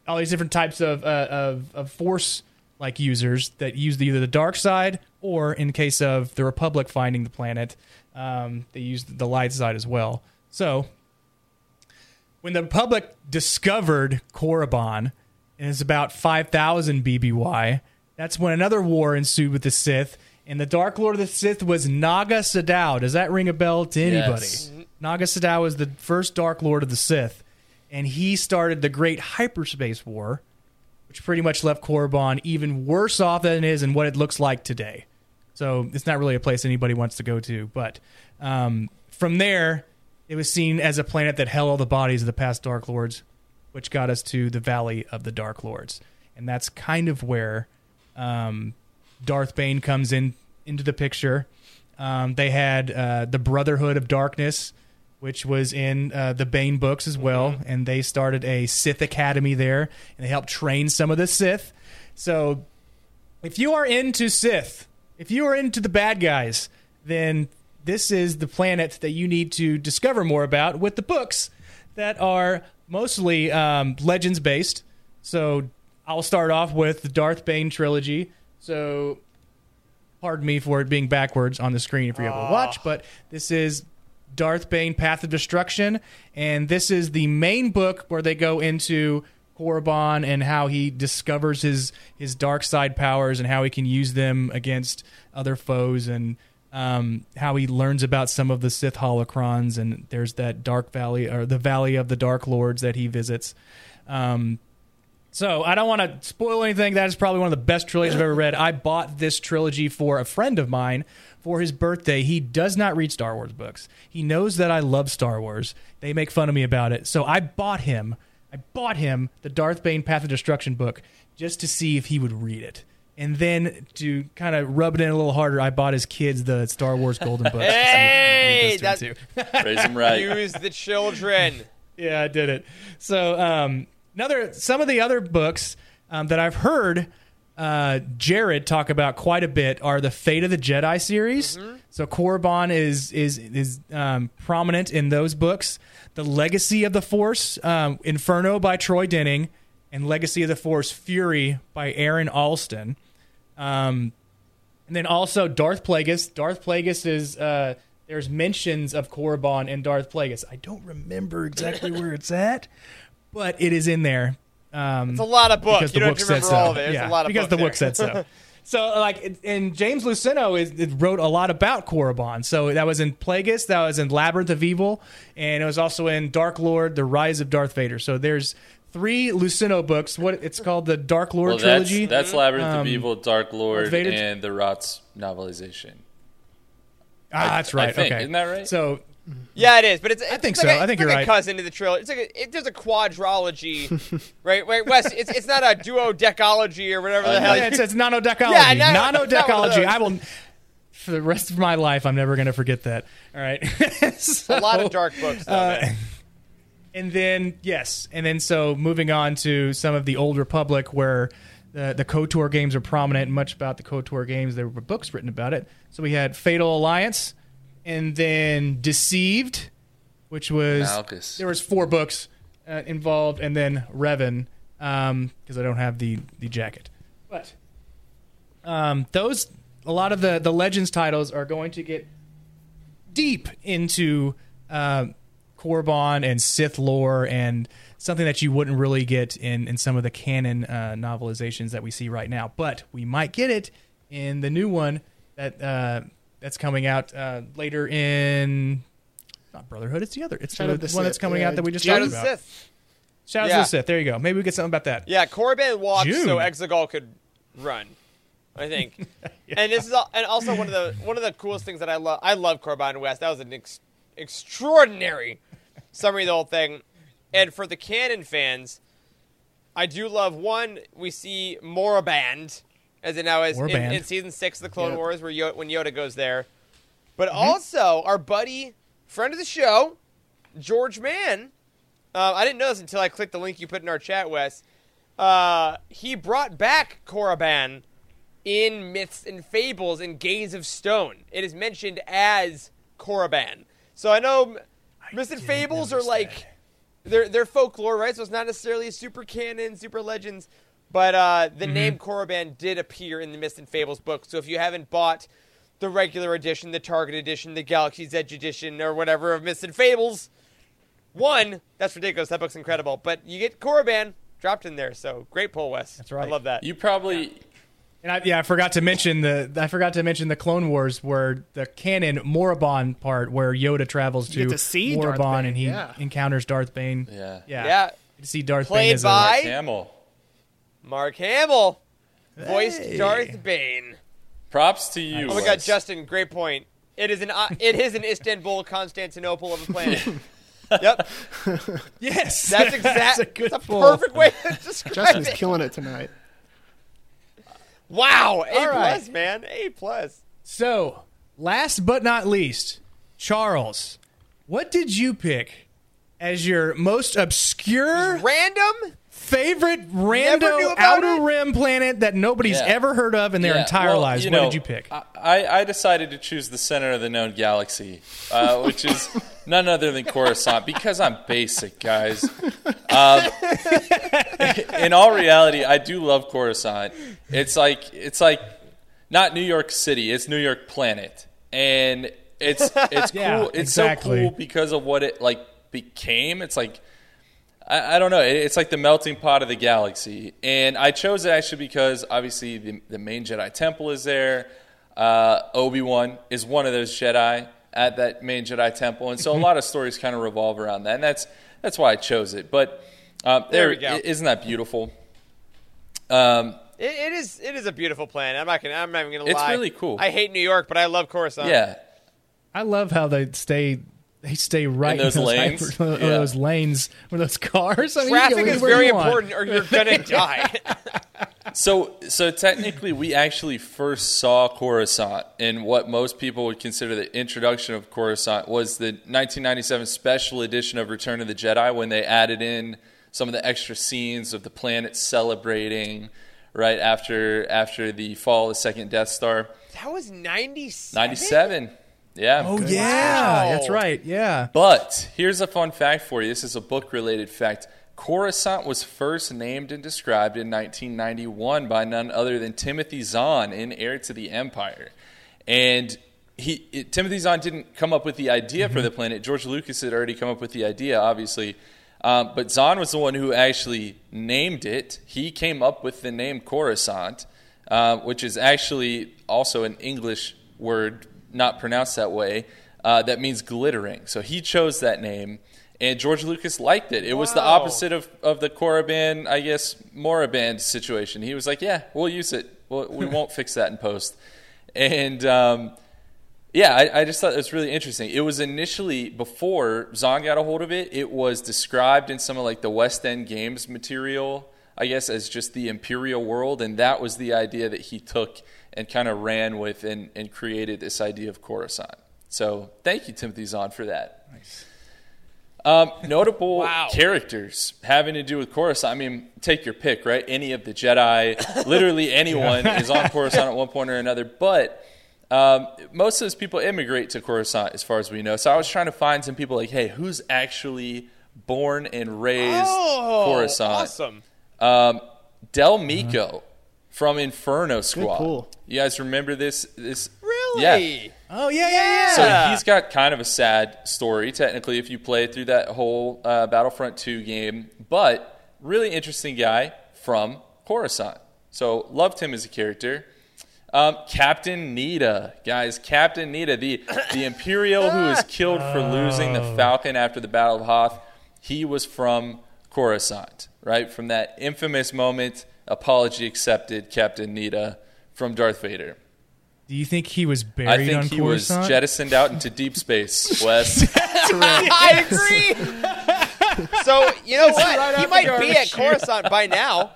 Speaker 8: all these different types of uh, of, of force like users that use either the dark side or in case of the republic finding the planet um, they use the light side as well. So when the republic discovered korriban and it's about 5000 bby that's when another war ensued with the sith and the dark lord of the sith was Naga Sadow does that ring a bell to anybody
Speaker 7: Yes.
Speaker 8: Naga Sadow was the first dark lord of the sith and he started the great hyperspace war which pretty much left Korriban even worse off than it is and what it looks like today. So it's not really a place anybody wants to go to. But um, from there, it was seen as a planet that held all the bodies of the past Dark Lords, which got us to the Valley of the Dark Lords, and that's kind of where um, Darth Bane comes in into the picture. Um, they had uh, the Brotherhood of Darkness, which was in uh, the Bane books as well, and they started a Sith Academy there, and they helped train some of the Sith. So, if you are into Sith, if you are into the bad guys, then this is the planet that you need to discover more about with the books that are mostly um, legends based. So, I'll start off with the Darth Bane trilogy. So, pardon me for it being backwards on the screen if you're able to watch, but this is Darth Bane Path of Destruction, and this is the main book where they go into Korriban and how he discovers his his dark side powers and how he can use them against other foes and um, how he learns about some of the Sith holocrons and there's that dark valley or the valley of the Dark Lords that he visits. Um, so I don't want to spoil anything. That is probably one of the best trilogies I've ever read. I bought this trilogy for a friend of mine for his birthday. He does not read Star Wars books. He knows that I love Star Wars. They make fun of me about it. So I bought him. I bought him the Darth Bane Path of Destruction book just to see if he would read it. And then to kind of rub it in a little harder, I bought his kids the Star Wars Golden books. to see if he
Speaker 6: Hey,
Speaker 8: would read those too.
Speaker 7: Raise them right.
Speaker 6: Use the children.
Speaker 8: Yeah, I did it. So um, another some of the other books um, that I've heard uh, Jared talk about quite a bit are the Fate of the Jedi series. So Korriban is is is um, prominent in those books. The Legacy of the Force, um, Inferno by Troy Denning, and Legacy of the Force Fury by Aaron Alston. Um, and then also Darth Plagueis. Darth Plagueis is uh, there's mentions of Korriban and Darth Plagueis. I don't remember exactly where it's at, but it is in there. Um,
Speaker 6: It's a lot of books.
Speaker 8: because
Speaker 6: You
Speaker 8: the
Speaker 6: don't
Speaker 8: book
Speaker 6: have
Speaker 8: said
Speaker 6: remember
Speaker 8: so.
Speaker 6: all of it.
Speaker 8: Yeah,
Speaker 6: a lot of
Speaker 8: because the book said so. So like, and James Luceno is wrote a lot about Korriban. So that was in Plagueis, that was in Labyrinth of Evil, and it was also in Dark Lord: The Rise of Darth Vader. So there's three Luceno books. What it's called, the Dark Lord
Speaker 7: Well, that's,
Speaker 8: trilogy.
Speaker 7: that's Labyrinth
Speaker 8: Um,
Speaker 7: of Evil, Dark Lord,
Speaker 8: Vader-
Speaker 7: and the Rots novelization.
Speaker 8: ah, that's right.
Speaker 7: I think.
Speaker 8: okay,
Speaker 7: Isn't that right?
Speaker 8: So
Speaker 6: Yeah, it is, but it's. it's
Speaker 8: think
Speaker 6: like
Speaker 8: so.
Speaker 6: A,
Speaker 8: I think
Speaker 6: it's
Speaker 8: you're
Speaker 6: like
Speaker 8: right.
Speaker 6: a cousin to the trilogy. It's like a, it, there's a quadrology, right? Wait, Wes, it's it's not a duodecology or whatever the
Speaker 7: Uh,
Speaker 6: hell.
Speaker 8: yeah, it's, it's nanodecology.
Speaker 6: Yeah, no, it's not one of
Speaker 8: nanodecology. I will. For the rest of my life, I'm never going to forget that. All right.
Speaker 6: a lot of dark books. Though,
Speaker 8: Uh,
Speaker 6: man.
Speaker 8: And then yes, and then so moving on to some of the old Republic where the the KOTOR games are prominent. Much about the KOTOR games, there were books written about it. So we had Fatal Alliance, and then Deceived, which was
Speaker 7: Malgus.
Speaker 8: there was four books uh, involved, and then Revan because I don't have the the jacket, but um, those a lot of the the Legends titles are going to get deep into uh, Korriban and Sith lore and something that you wouldn't really get in, in some of the canon uh, novelizations that we see right now. But we might get it in the new one that uh, that's coming out uh, later in not Brotherhood. It's the other. It's the,
Speaker 9: the
Speaker 8: one that's coming
Speaker 9: yeah.
Speaker 8: out that we just
Speaker 6: Shadow
Speaker 8: talked about.
Speaker 6: the Sith.
Speaker 8: Shadows
Speaker 6: Yeah.
Speaker 8: of the Sith. There you go. Maybe we get something about that.
Speaker 6: Yeah, Korriban walks
Speaker 8: June.
Speaker 6: so Exegol could run. I think. And this is al- and also one of the one of the coolest things that I love. I love Korriban West. That was an ex- extraordinary summary of the whole thing. And for the canon fans, I do love one. We see Moraband, as it now is in, in season six of the Clone
Speaker 9: Yep.
Speaker 6: Wars, where Yoda, when Yoda goes there. But
Speaker 8: Mm-hmm.
Speaker 6: also our buddy, friend of the show, George Mann. Uh, I didn't know this until I clicked the link you put in our chat, Wes. Uh, he brought back Korriban in Myths and Fables in Gaze of Stone. It is mentioned as Korriban. So I know Myths and Fables are like they're they're folklore, right? So it's not necessarily super canon, super legends. But uh, the name Korriban did appear in the Myths and Fables book. So if you haven't bought the regular edition, the Target edition, the Galaxy's Edge edition, or whatever of Myths and Fables, one, that's ridiculous. That book's incredible. But you get Korriban dropped in there. So great pull, Wes.
Speaker 8: That's right.
Speaker 6: I love that.
Speaker 7: You probably
Speaker 8: And I, yeah, I forgot to mention the I forgot to mention the Clone Wars where the canon Moraband part where Yoda travels to,
Speaker 9: get to see Darth
Speaker 8: and he
Speaker 9: yeah.
Speaker 8: encounters Darth Bane.
Speaker 7: Yeah.
Speaker 8: yeah,
Speaker 6: yeah.
Speaker 8: To see Darth
Speaker 6: Played
Speaker 8: Bane as
Speaker 6: by-
Speaker 8: a,
Speaker 7: Camel.
Speaker 6: Mark Hamill voiced
Speaker 8: Hey.
Speaker 6: Darth Bane.
Speaker 7: Props to you.
Speaker 6: Oh my God, Justin, great point. It is an uh, it is an Istanbul, Constantinople of a planet. yep,
Speaker 8: yes,
Speaker 6: that's exact.
Speaker 8: that's a
Speaker 6: That's a perfect way to describe
Speaker 9: Justin's
Speaker 6: it.
Speaker 9: killing it tonight.
Speaker 6: Wow, A
Speaker 8: All right.
Speaker 6: plus, man, A plus.
Speaker 8: So, last but not least, Charles, what did you pick as your most obscure
Speaker 6: Random.
Speaker 8: Favorite random outer
Speaker 6: it?
Speaker 8: rim planet that nobody's
Speaker 7: Yeah.
Speaker 8: ever heard of in their
Speaker 7: Yeah,
Speaker 8: entire
Speaker 7: well,
Speaker 8: lives? what
Speaker 7: know,
Speaker 8: did you pick?
Speaker 7: I, I I decided to choose the center of the known galaxy, uh, which is none other than Coruscant, because I'm basic, guys. Um, in all reality, I do love Coruscant. It's like it's like not New York City; it's New York Planet, and it's it's
Speaker 8: Yeah,
Speaker 7: cool. It's
Speaker 8: exactly.
Speaker 7: so cool because of what it like became. It's like I, I don't know. It- It's like the melting pot of the galaxy, and I chose it actually because obviously the, the main Jedi Temple is there. Uh, Obi Wan is one of those Jedi at that main Jedi Temple, and so a lot of stories kind of revolve around that, and that's that's why I chose it. But um,
Speaker 6: there,
Speaker 7: there
Speaker 6: we go.
Speaker 7: Isn't that beautiful? Um,
Speaker 6: It, it is it is a beautiful planet. I'm not gonna I'm not even gonna
Speaker 7: It's
Speaker 6: lie.
Speaker 7: really cool.
Speaker 6: I hate New York, but I love Coruscant.
Speaker 7: yeah,
Speaker 8: I love how they stay. They stay right
Speaker 7: In those lanes?
Speaker 8: hyper-
Speaker 7: Yeah.
Speaker 8: those lanes with those cars. I mean,
Speaker 6: Traffic
Speaker 8: can
Speaker 6: is very important, or you're gonna die.
Speaker 7: So, so technically, we actually first saw Coruscant, and what most people would consider the introduction of Coruscant was the 1997 special edition of Return of the Jedi, when they added in some of the extra scenes of the planet celebrating right after after the fall of the second Death Star.
Speaker 6: that was 97.
Speaker 7: 97, yeah.
Speaker 8: Oh
Speaker 7: Good.
Speaker 8: yeah,
Speaker 6: Wow.
Speaker 8: that's right. Yeah.
Speaker 7: But here's a fun fact for you. This is a book related fact. Coruscant was first named and described in 1991 by none other than Timothy Zahn in Heir to the Empire. And he, it, Timothy Zahn didn't come up with the idea for the planet. George Lucas had already come up with the idea, obviously. Um, but Zahn was the one who actually named it. He came up with the name Coruscant, uh, which is actually also an English word, not pronounced that way, uh, that means glittering. So he chose that name, and George Lucas liked it. It was the opposite of, of the Korriban, I guess, Moraband situation. He was like, yeah, we'll use it. We'll, we won't fix that in post. And um, yeah, I, I just thought it was really interesting. It was initially before Zahn got a hold of it. It was described in some of like the West End Games material, I guess, as just the Imperial world, and that was the idea that he took and kind of ran with and, and created this idea of Coruscant. So thank you, Timothy Zahn, for that. Nice. Um, notable
Speaker 6: Wow.
Speaker 7: characters having to do with Coruscant. I mean, take your pick, right? Any of the Jedi, literally anyone is on Coruscant at one point or another. But um, most of those people immigrate to Coruscant, as far as we know. So I was trying to find some people like, hey, who's actually born and raised
Speaker 6: Oh,
Speaker 7: Coruscant?
Speaker 6: awesome.
Speaker 7: Um, Del Meeko from Inferno Squad.
Speaker 9: pull.
Speaker 7: You guys remember this? This
Speaker 6: Really?
Speaker 7: Yeah.
Speaker 8: Oh yeah, yeah,
Speaker 6: yeah.
Speaker 7: So he's got kind of a sad story, technically, if you play through that whole uh, Battlefront 2 game. But really interesting guy from Coruscant. So loved him as a character. Um, Captain Needa, guys, Captain Needa, the the Imperial who was killed for losing the Falcon after the Battle of Hoth. He was from Coruscant, right? From that infamous moment, apology accepted, Captain Needa from Darth Vader.
Speaker 8: Do you think he was buried
Speaker 7: I think
Speaker 8: on
Speaker 7: he
Speaker 8: Coruscant?
Speaker 7: was jettisoned out into deep space, Wes.
Speaker 6: I agree. so you know what?
Speaker 8: right
Speaker 6: he might be at. Coruscant by now.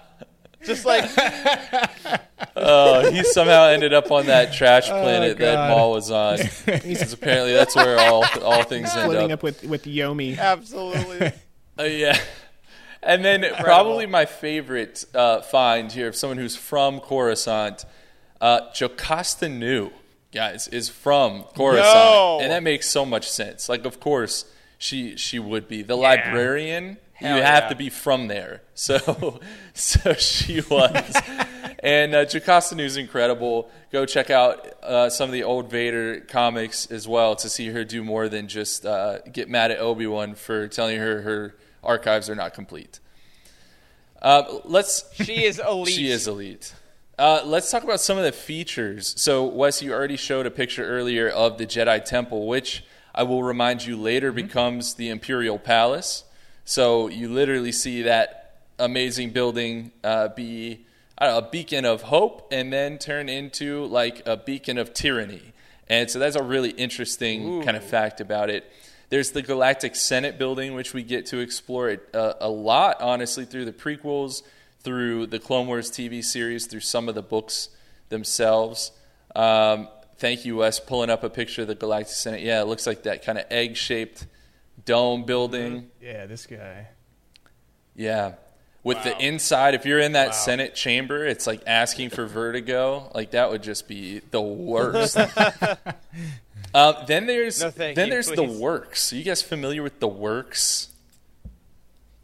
Speaker 6: Just like
Speaker 7: Oh, he somehow ended up on that trash planet that
Speaker 8: God.
Speaker 7: Maul was on. Because apparently that's where all all things end
Speaker 9: Splitting
Speaker 7: up.
Speaker 9: up with with Yomi.
Speaker 6: absolutely.
Speaker 7: Uh, yeah. And then probably my favorite uh, find here of someone who's from Coruscant, uh, Jocasta Nu, guys, is from Coruscant,
Speaker 6: No.
Speaker 7: and that makes so much sense. Like, of course, she she would be the librarian.
Speaker 6: Hell
Speaker 7: you have
Speaker 6: yeah.
Speaker 7: to be from there, so so she was. and uh, Jocasta Nu's incredible. Go check out uh, some of the old Vader comics as well to see her do more than just uh, get mad at Obi Wan for telling her her archives are not complete. Uh, let's.
Speaker 6: She is elite.
Speaker 7: She is elite. Uh, let's talk about some of the features. So, Wes, you already showed a picture earlier of the Jedi Temple, which I will remind you later becomes the Imperial Palace. So, you literally see that amazing building uh, be I don't know, a beacon of hope and then turn into like a beacon of tyranny. And so, that's a really interesting kind of fact about it. There's the Galactic Senate building, which we get to explore it uh, a lot, honestly, through the prequels, through the Clone Wars TV series, through some of the books themselves. Um, thank you, Wes, pulling up a picture of the Galactic Senate. Yeah, it looks like that kind of egg shaped dome building.
Speaker 8: yeah, this guy.
Speaker 7: Yeah. With the inside, if you're in that Senate chamber, it's like asking for vertigo. Like that would just be the worst. um, then there's
Speaker 6: No,
Speaker 7: then
Speaker 6: you,
Speaker 7: there's the works. Are you guys familiar with the works?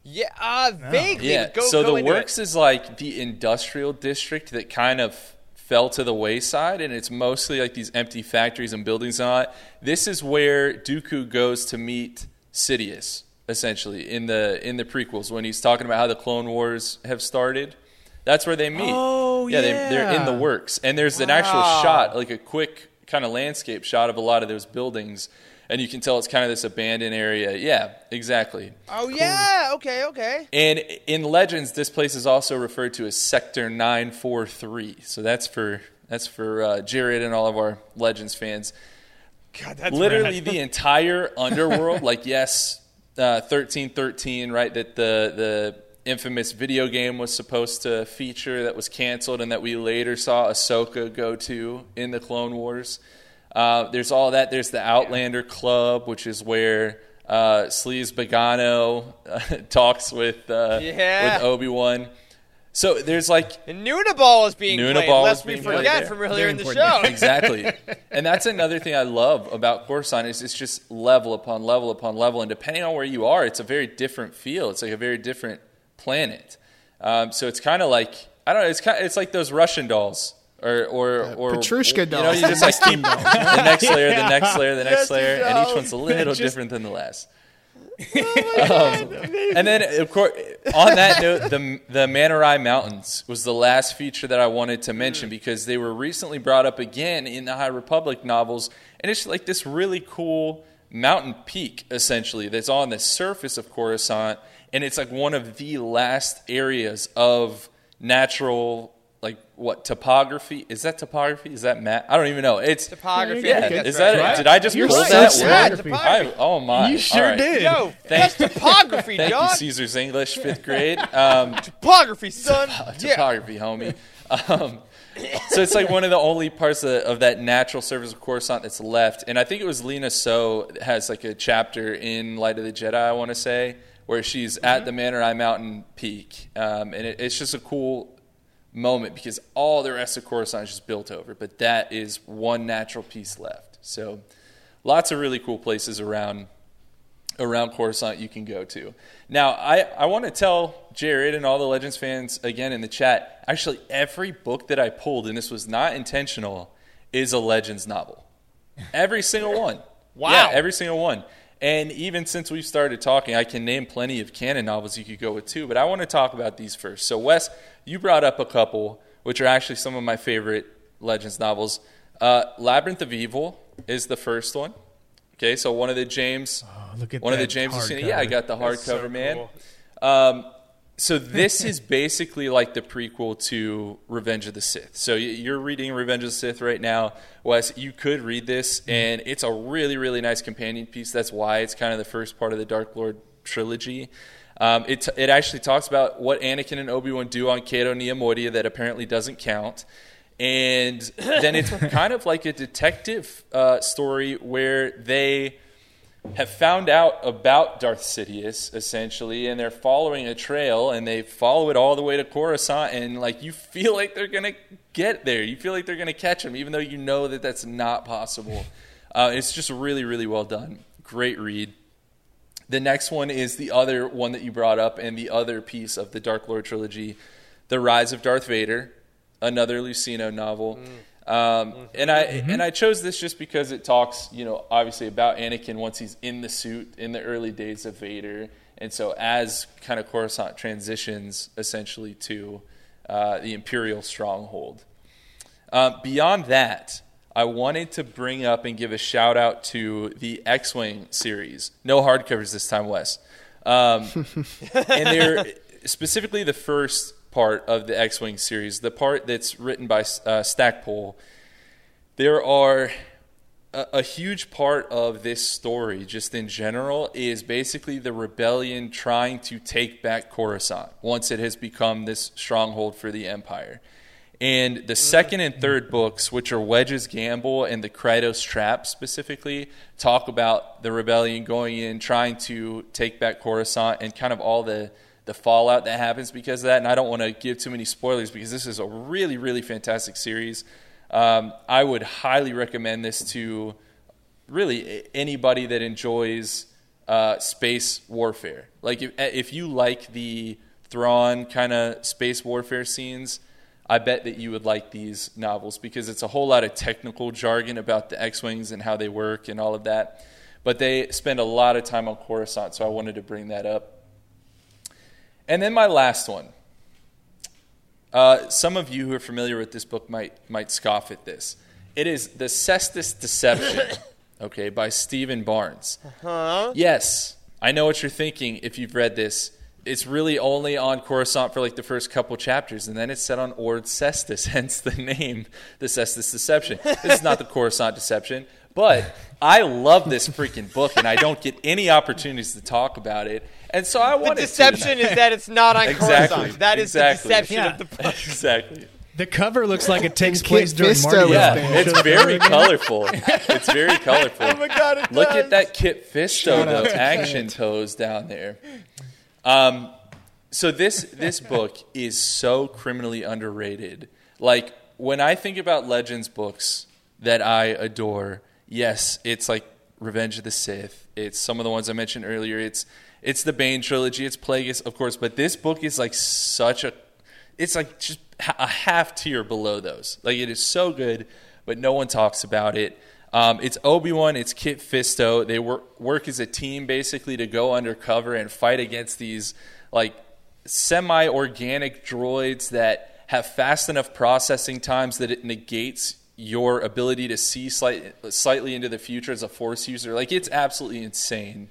Speaker 6: Yeah, uh, vaguely.
Speaker 7: Yeah.
Speaker 6: Go,
Speaker 7: so
Speaker 6: go
Speaker 7: the works
Speaker 6: it.
Speaker 7: is like the industrial district that kind of fell to the wayside, and it's mostly like these empty factories and buildings on it. This is where Dooku goes to meet Sidious, essentially in the in the prequels when he's talking about how the Clone Wars have started. That's where they meet.
Speaker 8: Oh,
Speaker 7: yeah, They, they're in the works, and there's an actual shot, like a quick kind of landscape shot of a lot of those buildings, and you can tell it's kind of this abandoned area. Yeah, exactly.
Speaker 6: Oh yeah. Okay. Okay.
Speaker 7: And in Legends, this place is also referred to as Sector 943. So that's for that's for uh, Jared and all of our Legends fans.
Speaker 6: God, that's
Speaker 7: Literally
Speaker 6: rad.
Speaker 7: the entire underworld, like yes, uh, 1313, right? That the the infamous video game was supposed to feature that was canceled, and that we later saw Ahsoka go to in the Clone Wars. Uh, there's all that. There's the Outlander Club, which is where uh, Sleaze uh, talks with uh,
Speaker 6: Yeah.
Speaker 7: with Obi Wan. So there's like
Speaker 6: And Nunaball is being
Speaker 7: Nunaball
Speaker 6: played,
Speaker 7: is
Speaker 6: lest we
Speaker 7: being played
Speaker 6: forget from earlier
Speaker 9: Very
Speaker 6: in the
Speaker 9: important.
Speaker 6: show.
Speaker 7: exactly. And that's another thing I love about Coruscant is it's just level upon level upon level, and depending on where you are, it's a very different feel. It's like a very different planet. Um, so it's kind of like I don't know. It's kind. it's like those Russian dolls. Or, or, or
Speaker 9: Petrushka
Speaker 7: You know,
Speaker 9: dolls.
Speaker 7: you just like keep the next layer, the next layer, the next
Speaker 6: Just
Speaker 7: layer, and each one's a little
Speaker 8: Just-
Speaker 7: different than the last. Um, and then, of course, on that note, the the Manarai Mountains was the last feature that I wanted to mention because they were recently brought up again in the High Republic novels, and it's like this really cool mountain peak essentially that's on the surface of Coruscant, and it's like one of the last areas of natural what topography is that topography is that map i don't even know it's
Speaker 6: Topography.
Speaker 7: yeah
Speaker 6: I
Speaker 7: is that
Speaker 6: right.
Speaker 7: it? did i just
Speaker 9: You're
Speaker 7: pull
Speaker 9: so
Speaker 7: that
Speaker 9: smart.
Speaker 7: word
Speaker 6: Topography.
Speaker 7: I, oh my
Speaker 8: You sure
Speaker 7: All right.
Speaker 8: did.
Speaker 6: Yo,
Speaker 7: Thank-
Speaker 6: that's topography,
Speaker 7: thank
Speaker 6: John.
Speaker 7: you caesar's english fifth grade um
Speaker 6: Topography, son. yeah.
Speaker 7: topography, homie. Um, so it's like one of the only parts of, of that natural surface of Coruscant that's left. And I think it was Lina Soh has like a chapter in Light of the Jedi, I want to say, where she's at the Manarai Mountain peak. Um, and it, it's just a cool moment because all the rest of Coruscant is just built over. But that is one natural piece left. So lots of really cool places around around Coruscant you can go to. Now, I, I want to tell Jared and all the Legends fans again in the chat actually, every book that I pulled, and this was not intentional, is a Legends novel. Every single one.
Speaker 6: Wow.
Speaker 7: Yeah, every single one. And even since we've started talking, I can name plenty of canon novels you could go with too, but I want to talk about these first. So, Wes, you brought up a couple, which are actually some of my favorite Legends novels. Uh, Labyrinth of Evil is the first one. Okay, so one of the James,
Speaker 8: Oh, look at
Speaker 7: one of the James. you've seen it? Yeah, I got the hardcover,
Speaker 6: so
Speaker 7: man.
Speaker 6: cool.
Speaker 7: Um, so this is basically like the prequel to Revenge of the Sith. So you're reading Revenge of the Sith right now, Wes. You could read this, and it's a really, really nice companion piece. That's why it's kind of the first part of the Dark Lord trilogy. Um, it it actually talks about what Anakin and Obi Wan do on Cato Neimoidia that apparently doesn't count. And then it's kind of like a detective uh, story where they have found out about Darth Sidious essentially, and they're following a trail, and they follow it all the way to Coruscant, and like you feel like they're gonna get there, you feel like they're gonna catch him, even though you know that that's not possible. Uh, it's just really, really well done. Great read. The next one is the other one that you brought up, and the other piece of the Dark Lord trilogy, The Rise of Darth Vader, another Luceno novel. Um, and I and I chose this just because it talks, you know, obviously about Anakin once he's in the suit in the early days of Vader, and so as kind of Coruscant transitions essentially to uh, the Imperial stronghold. Uh, beyond that, I wanted to bring up and give a shout out to the X Wing series. No hardcovers this time, Wes. Um, and they're specifically the first part of the X Wing series, the part that's written by uh, Stackpole. There are a, a huge part of this story, just in general, is basically the rebellion trying to take back Coruscant once it has become this stronghold for the Empire. And the second and third books, which are Wedge's Gamble and the Krytos Trap specifically, talk about the rebellion going in, trying to take back Coruscant, and kind of all the, the fallout that happens because of that. And I don't want to give too many spoilers because this is a really, really fantastic series. Um, I would highly recommend this to really anybody that enjoys uh, space warfare. Like if, if you like the Thrawn kind of space warfare scenes, I bet that you would like these novels because it's a whole lot of technical jargon about the X-wings and how they work and all of that. But they spend a lot of time on Coruscant, so I wanted to bring that up. And then my last one. Uh, some of you who are familiar with this book might might scoff at this. It is The Cestus Deception, okay, by Steven Barnes.
Speaker 6: Huh?
Speaker 7: Yes, I know what you're thinking if you've read this. It's really only on Coruscant for like the first couple chapters, and then it's set on Ord Cestus, hence the name, the Cestus Deception. This is not the Coruscant Deception, but I love this freaking book, and I don't get any opportunities to talk about it, and so I want
Speaker 6: The
Speaker 7: wanted
Speaker 6: deception
Speaker 7: to.
Speaker 6: is that it's not on
Speaker 7: exactly.
Speaker 6: Coruscant. That is
Speaker 7: exactly.
Speaker 6: the deception
Speaker 8: Yeah.
Speaker 6: of the book.
Speaker 7: exactly.
Speaker 8: The cover looks like it takes place during
Speaker 9: Fisto
Speaker 8: Mardi
Speaker 9: is
Speaker 8: Gras.
Speaker 9: there.
Speaker 7: It's very colorful. It's very colorful.
Speaker 6: Oh my god! It
Speaker 7: Look
Speaker 6: does.
Speaker 7: at that Kit Fisto though, action toes down there. Um, so this this book is so criminally underrated. Like when I think about Legends books that I adore, yes, it's like Revenge of the Sith. It's some of the ones I mentioned earlier. It's it's the Bane trilogy. It's Plagueis, of course, but this book is like such a it's like just a half tier below those. Like it is so good, but no one talks about it. Um, it's Obi Wan, it's Kit Fisto. They work work as a team basically to go undercover and fight against these like semi organic droids that have fast enough processing times that it negates your ability to see slight, slightly into the future as a Force user. Like it's absolutely insane.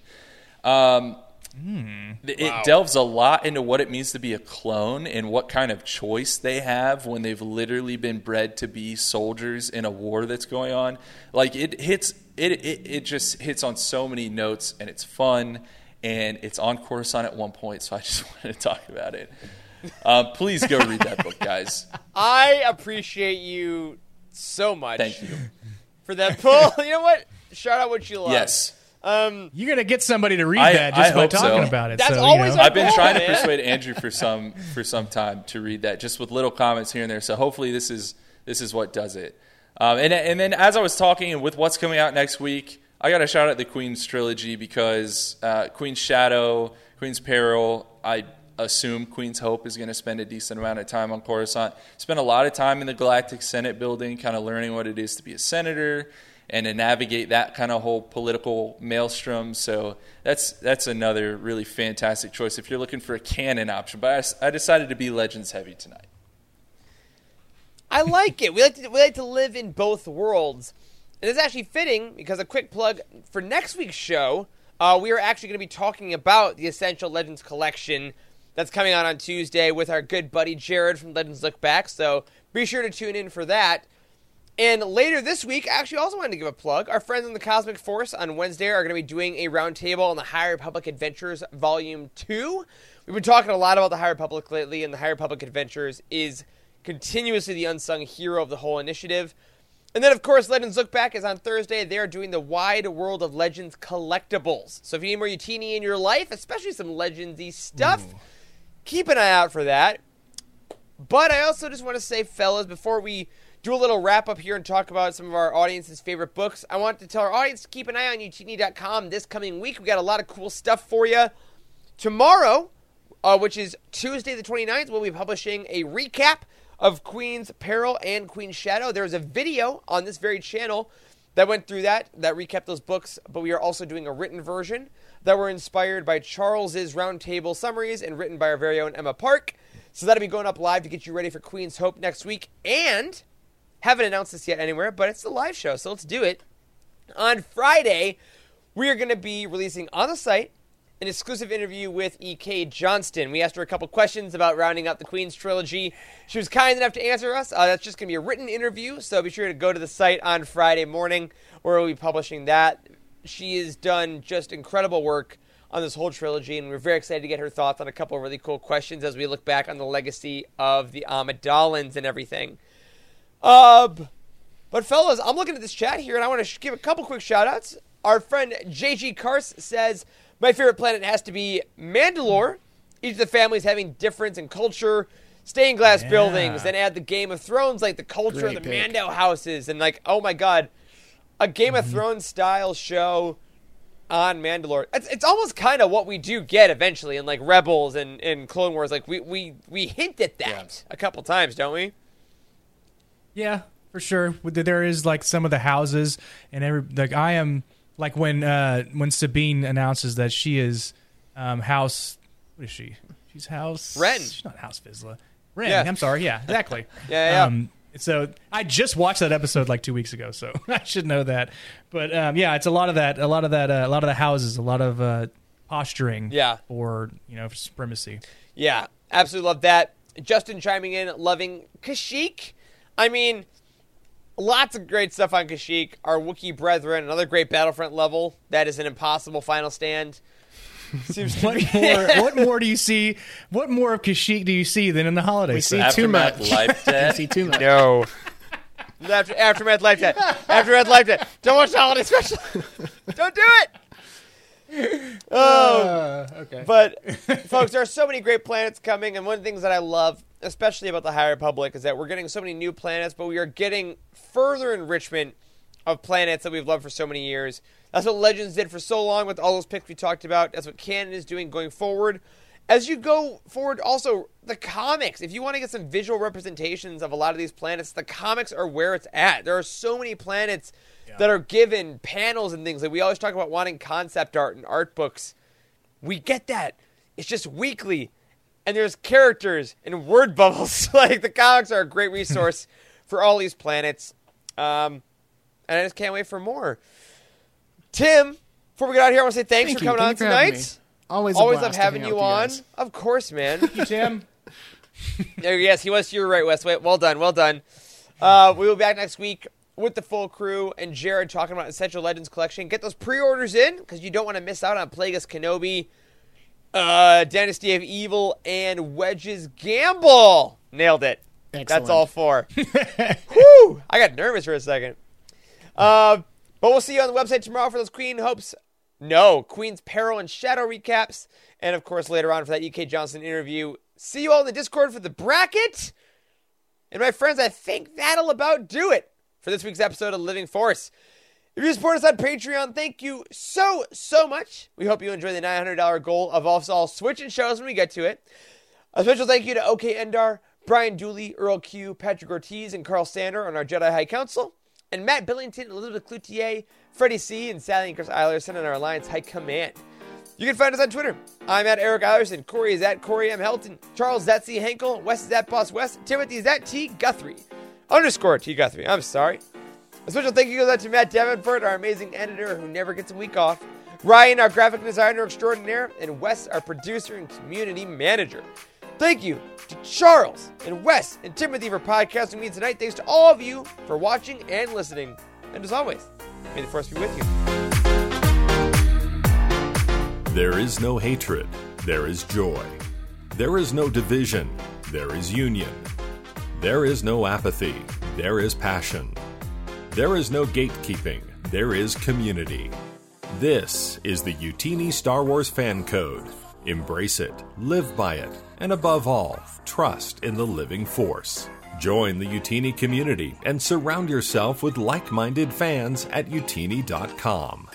Speaker 7: Um, It delves a lot into what it means to be a clone and what kind of choice they have when they've literally been bred to be soldiers in a war that's going on. Like it hits it it, it just hits on so many notes and it's fun and it's on Coruscant at one point, so I just wanted to talk about it. Um, please go read that book, guys.
Speaker 6: I appreciate you so much
Speaker 7: Thank you.
Speaker 6: for that pull. you know what? Shout out what you love.
Speaker 7: Yes.
Speaker 6: Um,
Speaker 8: You're gonna get somebody to read
Speaker 7: I-
Speaker 8: that just
Speaker 7: I
Speaker 8: by
Speaker 7: hope
Speaker 8: talking
Speaker 7: so.
Speaker 8: about it.
Speaker 6: That's
Speaker 8: so,
Speaker 6: always
Speaker 8: you know.
Speaker 6: our
Speaker 7: I've been
Speaker 6: goal,
Speaker 7: trying to persuade Andrew for some for some time to read that, just with little comments here and there. So hopefully this is this is what does it. Um, and and then as I was talking and with what's coming out next week, I got to shout out the Queen's trilogy because uh, Queen's Shadow, Queen's Peril. I assume Queen's Hope is going to spend a decent amount of time on Coruscant. Spend a lot of time in the Galactic Senate building, kind of learning what it is to be a senator and to navigate that kind of whole political maelstrom. So that's that's another really fantastic choice if you're looking for a canon option. But I decided to be Legends heavy tonight.
Speaker 6: I like it. We like to we like to live in both worlds, and it's actually fitting because a quick plug for next week's show. Uh, we are actually going to be talking about the Essential Legends collection that's coming out on Tuesday with our good buddy Jared from Legends Look Back. So be sure to tune in for that. And later this week, I actually also wanted to give a plug. Our friends in the Cosmic Force on Wednesday are going to be doing a roundtable on the High Republic Adventures Volume 2. We've been talking a lot about the High Republic lately, and the High Republic Adventures is continuously the unsung hero of the whole initiative. And then, of course, Legends Look Back is on Thursday. They are doing the Wide World of Legends collectibles. So if you need more Youtini in your life, especially some Legendsy stuff, keep an eye out for that. But I also just want to say, fellas, before we do a little wrap up here and talk about some of our audience's favorite books, I want to tell our audience to keep an eye on youtini.com this coming week. We got a lot of cool stuff for you. Tomorrow, uh, which is Tuesday the 29th, we'll be publishing a recap of Queen's Peril and Queen's Shadow. There's a video on this very channel that went through that, that recapped those books, but we are also doing a written version that were inspired by Charles's roundtable summaries and written by our very own Emma Park. So that'll be going up live to get you ready for Queen's Hope next week. And haven't announced this yet anywhere, but it's the live show, so let's do it. On Friday, we are going to be releasing on the site an exclusive interview with E.K. Johnston. We asked her a couple questions about rounding out the Queen's trilogy. She was kind enough to answer us. Uh, that's just going to be a written interview, so be sure to go to the site on Friday morning where we'll be publishing that. She has done just incredible work on this whole trilogy, and we're very excited to get her thoughts on a couple really cool questions as we look back on the legacy of the Amidalans and everything. Uh, but fellas, I'm looking at this chat here, and I want to sh- give a couple quick shout outs. Our friend JG Kars says, My favorite planet has to be Mandalore. Each of the families having difference in culture, stained glass buildings, then add the Game of Thrones, like the culture
Speaker 9: Great
Speaker 6: of the
Speaker 9: pick.
Speaker 6: Mando houses, and like, oh my god, a Game of Thrones style show on Mandalore. It's, it's almost kind of what we do get eventually in like Rebels and, and Clone Wars. Like we, we, we hint at that a couple times, don't we?
Speaker 8: Yeah, for sure. There is like some of the houses and every like I am like when uh when Sabine announces that she is um house what is she? She's house
Speaker 6: Ren.
Speaker 8: She's not house Vizsla. Ren.
Speaker 6: Yeah.
Speaker 8: I'm sorry. Yeah, exactly.
Speaker 6: Yeah, yeah.
Speaker 8: Um, so I just watched that episode like two weeks ago, so I should know that. But um, yeah, it's a lot of that, a lot of that, uh, a lot of the houses, a lot of uh, posturing,
Speaker 6: Yeah.
Speaker 8: for you know for supremacy.
Speaker 6: Yeah, absolutely love that. Justin chiming in, loving Kashyyyk. I mean, lots of great stuff on Kashyyyk. Our Wookiee brethren, another great Battlefront level. That is an impossible final stand. Seems to
Speaker 8: What
Speaker 6: be.
Speaker 8: more? what more do you see? What more of Kashyyyk do you see than in the holiday?
Speaker 9: We see
Speaker 8: set?
Speaker 9: too much.
Speaker 7: Life
Speaker 9: We see too much.
Speaker 6: no. After, aftermath Life Debt. Aftermath Life Debt. Don't watch the holiday special. Don't do it. Oh,
Speaker 8: okay.
Speaker 6: But, folks, there are so many great planets coming, and one of the things that I love, especially about the High Republic, is that we're getting so many new planets, but we are getting further enrichment of planets that we've loved for so many years. That's what Legends did for so long with all those picks we talked about. That's what canon is doing going forward. As you go forward, also, the comics, if you want to get some visual representations of a lot of these planets, the comics are where it's at. There are so many planets that are given panels and things. Like we always talk about wanting concept art and art books we get that. It's just weekly, and there's characters and word bubbles. like the comics are a great resource for all these planets, um, and I just can't wait for more. Tim, before we get out of here, I want to say thanks
Speaker 9: Thank
Speaker 6: for coming
Speaker 9: Thank you
Speaker 6: on
Speaker 9: for
Speaker 6: tonight.
Speaker 9: Always,
Speaker 6: Always love having
Speaker 9: hang
Speaker 6: you on.
Speaker 9: guys.
Speaker 6: Of course, man.
Speaker 8: Thank you, Tim.
Speaker 6: Oh, yes, he was. You're right, Wes. Well done. Well done. Uh, we will be back next week with the full crew and Jared talking about Essential Legends collection. Get those pre-orders in because you don't want to miss out on Plagueis Kenobi, uh, Dynasty of Evil, and Wedge's Gamble. Nailed it. That's all four. Whew! I got nervous for a second. Uh, but we'll see you on the website tomorrow for those Queen Hopes. No, Queen's Peril and Shadow recaps. And of course, later on for that E.K. Johnston interview. See you all in the Discord for the bracket. And my friends, I think that'll about do it for this week's episode of Living Force. If you support us on Patreon, thank you so, so much. We hope you enjoy the $900 goal of us all switching shows when we get to it. A special thank you to OK Endar, Brian Dooley, Earl Q, Patrick Ortiz, and Carl Sander on our Jedi High Council, and Matt Billington, Elizabeth Cloutier, Freddie C, and Sally and Chris Eilerson on our Alliance High Command. You can find us on Twitter. I'm at Eric Eilerson, Corey is at Corey M. Helton, Charles is at C. Henkel, Wes is at Boss West, Timothy is at T. Guthrie. Underscore T. Guthrie. I'm sorry. A special thank you goes out to Matt Davenport, our amazing editor who never gets a week off. Ryan, our graphic designer extraordinaire, and Wes, our producer and community manager. Thank you to Charles and Wes and Timothy for podcasting me tonight. Thanks to all of you for watching and listening. And as always, may the force be with you.
Speaker 2: There is no hatred, there is joy. There is no division, there is union. There is no apathy, there is passion. There is no gatekeeping, there is community. This is the Youtini Star Wars Fan Code. Embrace it, live by it, and above all, trust in the living force. Join the Youtini community and surround yourself with like minded fans at youtini.com.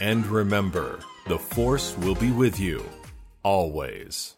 Speaker 2: And remember, the Force will be with you always.